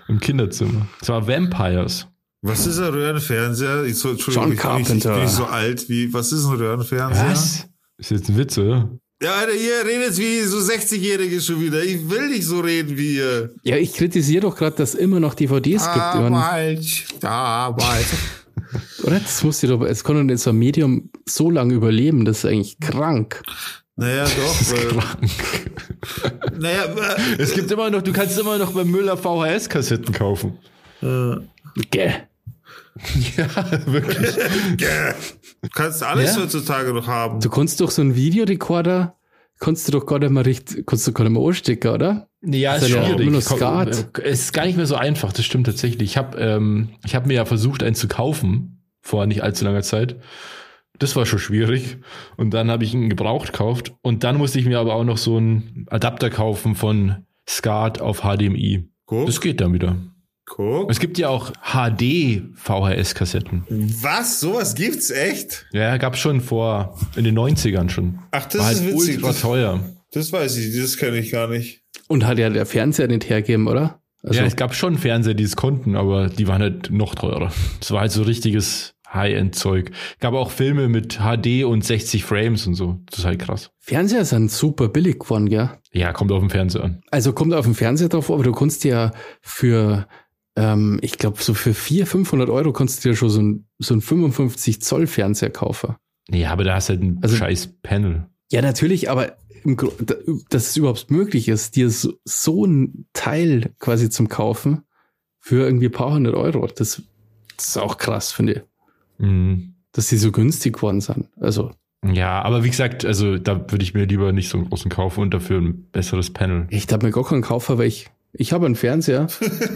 Im Kinderzimmer. Das war Vampires. Was ist ein Röhrenfernseher? Ich so, Entschuldigung, John ich bin, nicht, ich Carpenter. bin nicht so alt wie. Was ist ein Röhrenfernseher? Ist jetzt ein Witz, oder? Ja, Alter, ihr redet wie so 60-Jährige schon wieder. Ich will nicht so reden wie ihr. Ja, ich kritisiere doch gerade, dass es immer noch DVDs gibt. Ich meine, Damals, damals. oder? Das muss dir doch, es kann doch nicht so ein Medium so lange überleben. Das ist eigentlich krank. naja, doch. Weil, Krank. naja, Es gibt immer noch, du kannst immer noch bei Müller VHS-Kassetten kaufen. äh, Gäh. Ja, wirklich. gäh. Du kannst alles Ja? heutzutage noch haben. Du kannst doch so einen Videorekorder, kannst du doch gar nicht mal richtig, kannst du gar nicht mal anstecken, oder? Ja, Das ist ist ja schwierig. immer Skat. Es ist gar nicht mehr so einfach, das stimmt tatsächlich. Ich habe ähm, ich hab mir ja versucht, einen zu kaufen, vor nicht allzu langer Zeit. Das war schon schwierig. Und dann habe ich ihn gebraucht gekauft. Und dann musste ich mir aber auch noch so einen Adapter kaufen von SCART auf HDMI. Guck, Das geht dann wieder. Guck. Es gibt ja auch HD-VHS-Kassetten. Was? Sowas gibt's echt? Ja, gab's schon vor, in den 90ern schon. Ach, das War halt ist witzig. ultra teuer. das weiß ich, das kenne ich gar nicht. Und hat ja der Fernseher nicht hergeben, oder? Also, ja, es gab schon Fernseher, die es konnten, aber die waren halt noch teurer. Es war halt so richtiges High-End-Zeug. Gab auch Filme mit HD und 60 Frames und so. Das ist halt krass. Fernseher sind super billig geworden, gell? Ja, kommt auf den Fernseher an. Also kommt auf den Fernseher drauf, aber du kannst ja für, ähm, ich glaube, so für 400, 500 Euro kannst du dir schon so ein, so ein 55 Zoll Fernseher kaufen. Ja, aber da hast du halt ein Also- scheiß Panel. Ja, natürlich, aber im, dass es überhaupt möglich ist, dir so, so ein Teil quasi zum Kaufen für irgendwie ein paar hundert Euro, das, das ist auch krass, finde ich, Mhm. dass die so günstig geworden sind. Also, Ja, aber wie gesagt, also da würde ich mir lieber nicht so einen großen kaufen und dafür ein besseres Panel. ich habe mir gar keinen Kaufer, weil ich, ich habe einen Fernseher.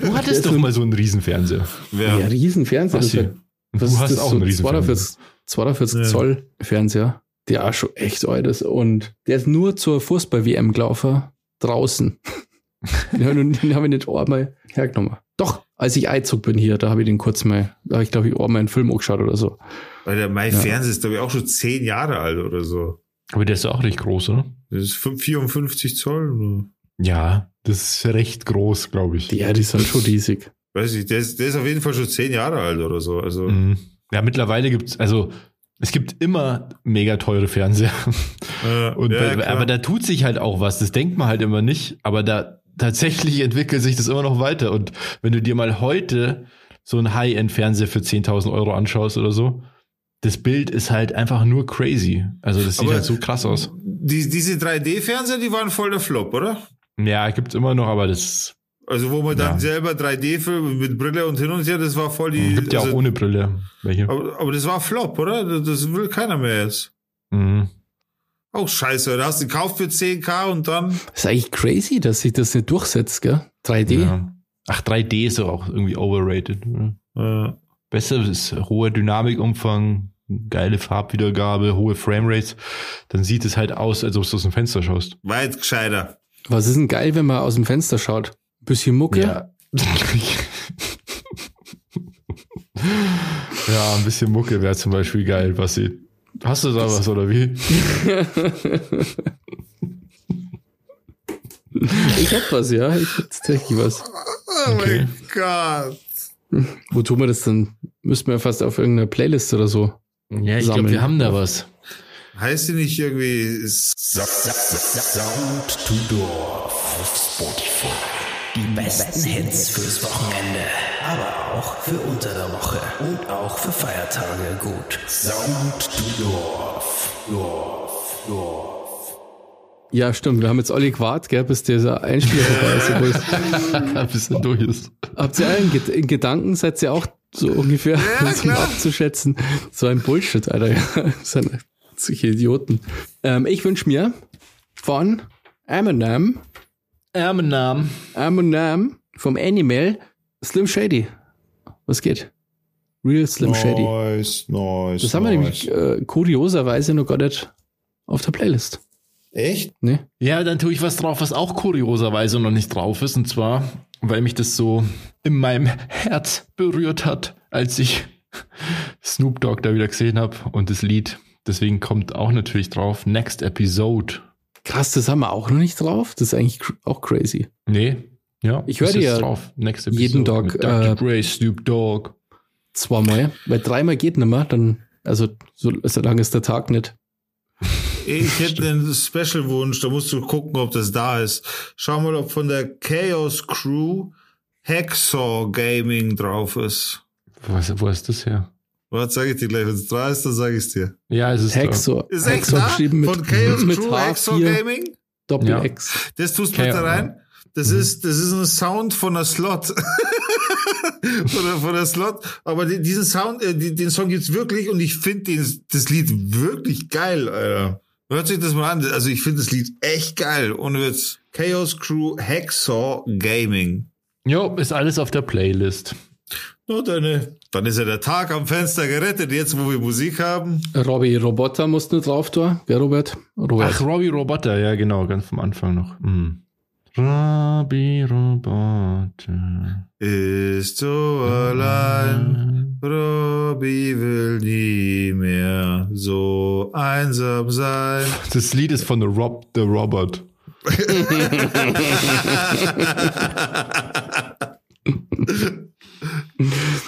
Du hattest doch mal so einen Riesenfernseher. Wer? Ja, Riesenfernseher. Was das Was du ist hast das? auch so einen Riesenfernseher. 42, 42 Ja. Zoll Fernseher, der auch schon echt alt ist. Und der ist nur zur Fußball-WM gelaufen, draußen. den habe ich, den hab ich nicht einmal hergenommen. Doch, als ich einzug bin hier, da habe ich den kurz mal, da habe ich glaube ich einmal einen Film angeschaut oder so. Weil der mein Ja. Fernseher ist, glaube ich, auch schon zehn Jahre alt oder so. Aber der ist auch recht groß, oder? Das ist 5 54 Zoll. oder? Ja, das ist recht groß, glaube ich. Ja, die sind schon riesig. Weiß ich, der ist, der ist auf jeden Fall schon zehn Jahre alt oder so. Also, Mhm. Ja, mittlerweile gibt's also es gibt immer mega teure Fernseher. äh, Und ja, bei, klar. aber da tut sich halt auch was. Das denkt man halt immer nicht. Aber da tatsächlich entwickelt sich das immer noch weiter. Und wenn du dir mal heute so einen High-End-Fernseher für 10.000 Euro anschaust oder so, das Bild ist halt einfach nur crazy. Also das sieht Aber- halt so krass aus. die, diese 3D-Fernseher, die waren voll der Flop, oder? Ja, gibt's immer noch, aber das Also wo man dann Ja. selber 3D-Film mit Brille und hin und her, das war voll die. gibt ja auch also, ohne Brille welche. aber, aber das war Flop, oder? Das- Das will keiner mehr jetzt. Mhm. Oh, scheiße, da hast du gekauft für 10k und dann. ist eigentlich crazy, dass sich das nicht durchsetzt, gell? 3D. Ja. Ach, 3D ist doch auch irgendwie overrated. oder? Äh, Besser ist hoher Dynamikumfang, geile Farbwiedergabe, hohe Framerates. Dann sieht es halt aus, als ob du aus dem Fenster schaust. weit gescheiter. Was ist denn geil, wenn man aus dem Fenster schaut? Bisschen Mucke? Ja. ja, ein bisschen Mucke wäre zum Beispiel geil, Basti. Hast du da was oder wie? Ich hab was, ja. Ich hab tatsächlich was. Oh Okay. mein Gott. Wo tun wir das denn? Müssten wir fast auf irgendeiner Playlist oder so. Ja, ich glaube, wir haben da was. Heißt die nicht irgendwie. s- Sound to Dorf auf Spotify. Die besten Hits fürs Wochenende, aber auch für unter der Woche und auch für Feiertage gut. Sound to Dorf, Dorf, Dorf. Ja, stimmt. Wir haben jetzt Olli gewartet, gell, bis dieser Einspieler vorbei ist. obwohl es- Bis er durch ist. Habt ihr allen Ged- in Gedanken, seid ihr auch So ungefähr, Ja, klar. abzuschätzen. So ein Bullshit, Alter. Sind solche Idioten. Ähm, ich wünsche mir von Eminem, Eminem. Eminem vom Animal, Slim Shady. Was geht? Real Slim Shady. Nice, nice. Das haben wir nice. nämlich äh, kurioserweise noch gar nicht auf der Playlist. Echt? Ne? Ja, dann tue ich was drauf, was auch kurioserweise noch nicht drauf ist. Und zwar, weil mich das so in meinem Herz berührt hat, als ich Snoop Dogg da wieder gesehen habe und das Lied. Deswegen kommt auch natürlich drauf Next Episode. Krass, das haben wir auch noch nicht drauf. Das ist eigentlich auch crazy. Nee, ja. Ich höre dir drauf. Next jeden Tag, Dr. äh, Dre, Snoop Dogg. Zweimal. Weil dreimal geht nicht mehr, dann, also so, so lange ist der Tag nicht. Ich hätte einen Special-Wunsch, da musst du gucken, ob das da ist. Schau mal, ob von der Chaos Crew Hacksaw Gaming drauf ist. Was, wo ist das her? Was sage ich dir gleich? Wenn es da ist, dann sage ich es dir. Ja, es ist da. Hexor. Ist echt Hexor da? geschrieben Von Chaos mit Crew Hacksaw H4 Gaming? Doppel Ja. X. Das tust du bitte rein. Das ist, das ist ein Sound von der Slot. von, der, von der Slot. Aber die, diesen Sound, äh, die, den Song gibt's wirklich und ich finde das Lied wirklich geil, Alter. Hört sich das mal an. Also ich finde das Lied echt geil. Ohne Witz. Chaos Crew Hacksaw Gaming. Jo, ist alles auf der Playlist. Nur deine. Dann ist ja der Tag am Fenster gerettet, jetzt wo wir Musik haben. Robbie Roboter musst du drauf tun. Wer Robert? Robert. Ach, Robbie Roboter, ja genau, ganz vom Anfang noch. Hm. Robbie Roboter. Ist so allein. Robbie will nie mehr so einsam sein. Das Lied ist von Rob the Robot.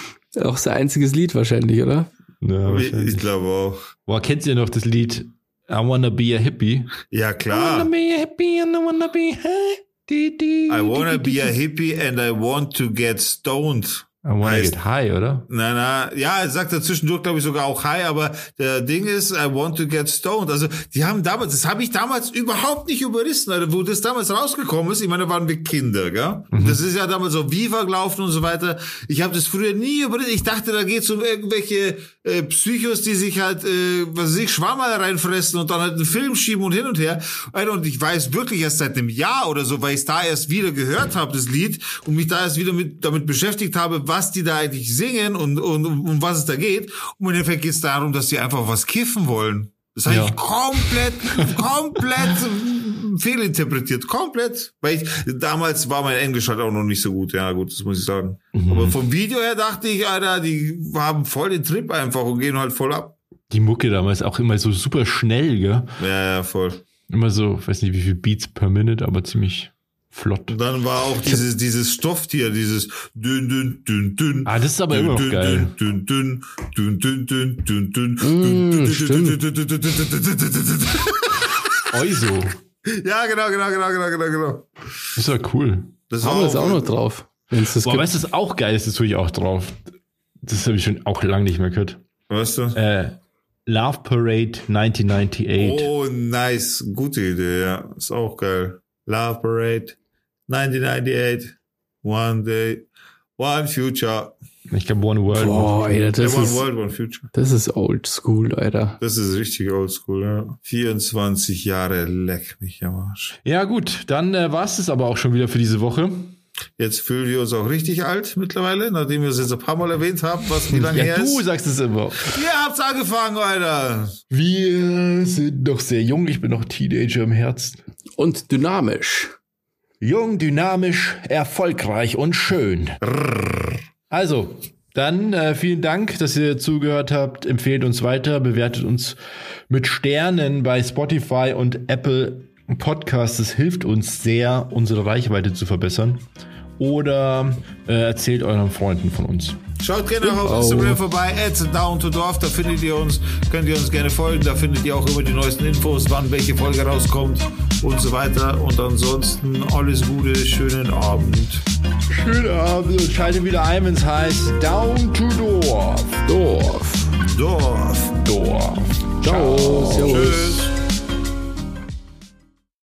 Auch sein einziges Lied wahrscheinlich, oder? Ja, ich wahrscheinlich. glaube auch. Boah, kennt ihr noch das Lied I wanna be a hippie? Ja, I wanna klar. be a hippie and I wanna be high. I wanna be a hippie and I want to get stoned. I wanna heißt- get high, oder? Na, na, ja, er sagt er zwischendurch, glaube ich, sogar auch hi, aber der Ding ist, I want to get stoned. Also, die haben damals, das habe ich damals überhaupt nicht überrissen, Alter, wo das damals rausgekommen ist. Ich meine, da waren wir Kinder, gell? Das ist ja damals auf Viva gelaufen und so weiter. Ich habe das früher nie überrissen. Ich dachte, da geht's um irgendwelche äh, Psychos, die sich halt, äh, was weiß ich, Schwammerl reinfressen und dann halt einen Film schieben und hin und her. Alter, und ich weiß wirklich erst seit einem Jahr oder so, weil ich da erst wieder gehört habe, das Lied, und mich da erst wieder mit, damit beschäftigt habe, was die da eigentlich singen und, und um, was es da geht. Und im Endeffekt geht es darum, dass die einfach was kiffen wollen. Das habe Ja. ich komplett, komplett fehlinterpretiert. Komplett. Weil ich, damals war mein Englisch halt auch noch nicht so gut. Ja, gut, das muss ich sagen. Aber vom Video her dachte ich, Alter, die haben voll den Trip einfach und gehen halt voll ab. Die Mucke damals auch immer so super schnell, gell? Ja, ja, voll. Immer so, weiß nicht wie viel Beats per Minute, aber ziemlich flott. Und dann war auch dieses, dieses Stofftier, dieses dünn, dünn, dünn, dünn. Ah, das ist aber immer noch geil. Dünn, dünn, dünn, dünn, dünn, dünn, dünn, dünn, Euso. Ja, genau, genau, genau, genau, genau, genau. Das ist ja cool. Das haben wir jetzt auch noch drauf. Wenn's das Boah, weißt du, ist auch geil, ist das tue ich auch drauf. Das habe ich schon auch lange nicht mehr gehört. Weißt du? Äh, Love Parade 1998. Oh, nice. Gute Idee, ja. Ist auch geil. Love Parade 1998, One Day, One Future. Ich glaube One World. Boah, Alter, das ja, One ist, World, One Future. das ist old school, Alter. Das ist richtig oldschool, ja. 24 Jahre, leck mich am Arsch. Ja gut, dann äh, war es das aber auch schon wieder für diese Woche. Jetzt fühlen wir uns auch richtig alt mittlerweile, nachdem wir es jetzt ein paar Mal erwähnt haben, was wie lange Ja, her du ist. sagst es immer. Ihr habt's angefangen, Alter. Wir sind noch sehr jung, ich bin noch Teenager im Herzen. Und dynamisch. Jung, dynamisch, erfolgreich und schön. Also, dann äh, vielen Dank, dass ihr zugehört habt. Empfehlt uns weiter, bewertet uns mit Sternen bei Spotify und Apple Podcasts. Das hilft uns sehr, unsere Reichweite zu verbessern. Oder äh, erzählt euren Freunden von uns. Schaut gerne auch auf Instagram vorbei, at down to dorf, da findet ihr uns, könnt ihr uns gerne folgen, da findet ihr auch immer die neuesten Infos, wann welche Folge rauskommt und so weiter. Und ansonsten alles Gute, schönen Abend. Schönen Abend und schaltet wieder ein, wenn es heißt Down to Dorf. Dorf. Dorf. Dorf. Ciao. Servus. Tschüss.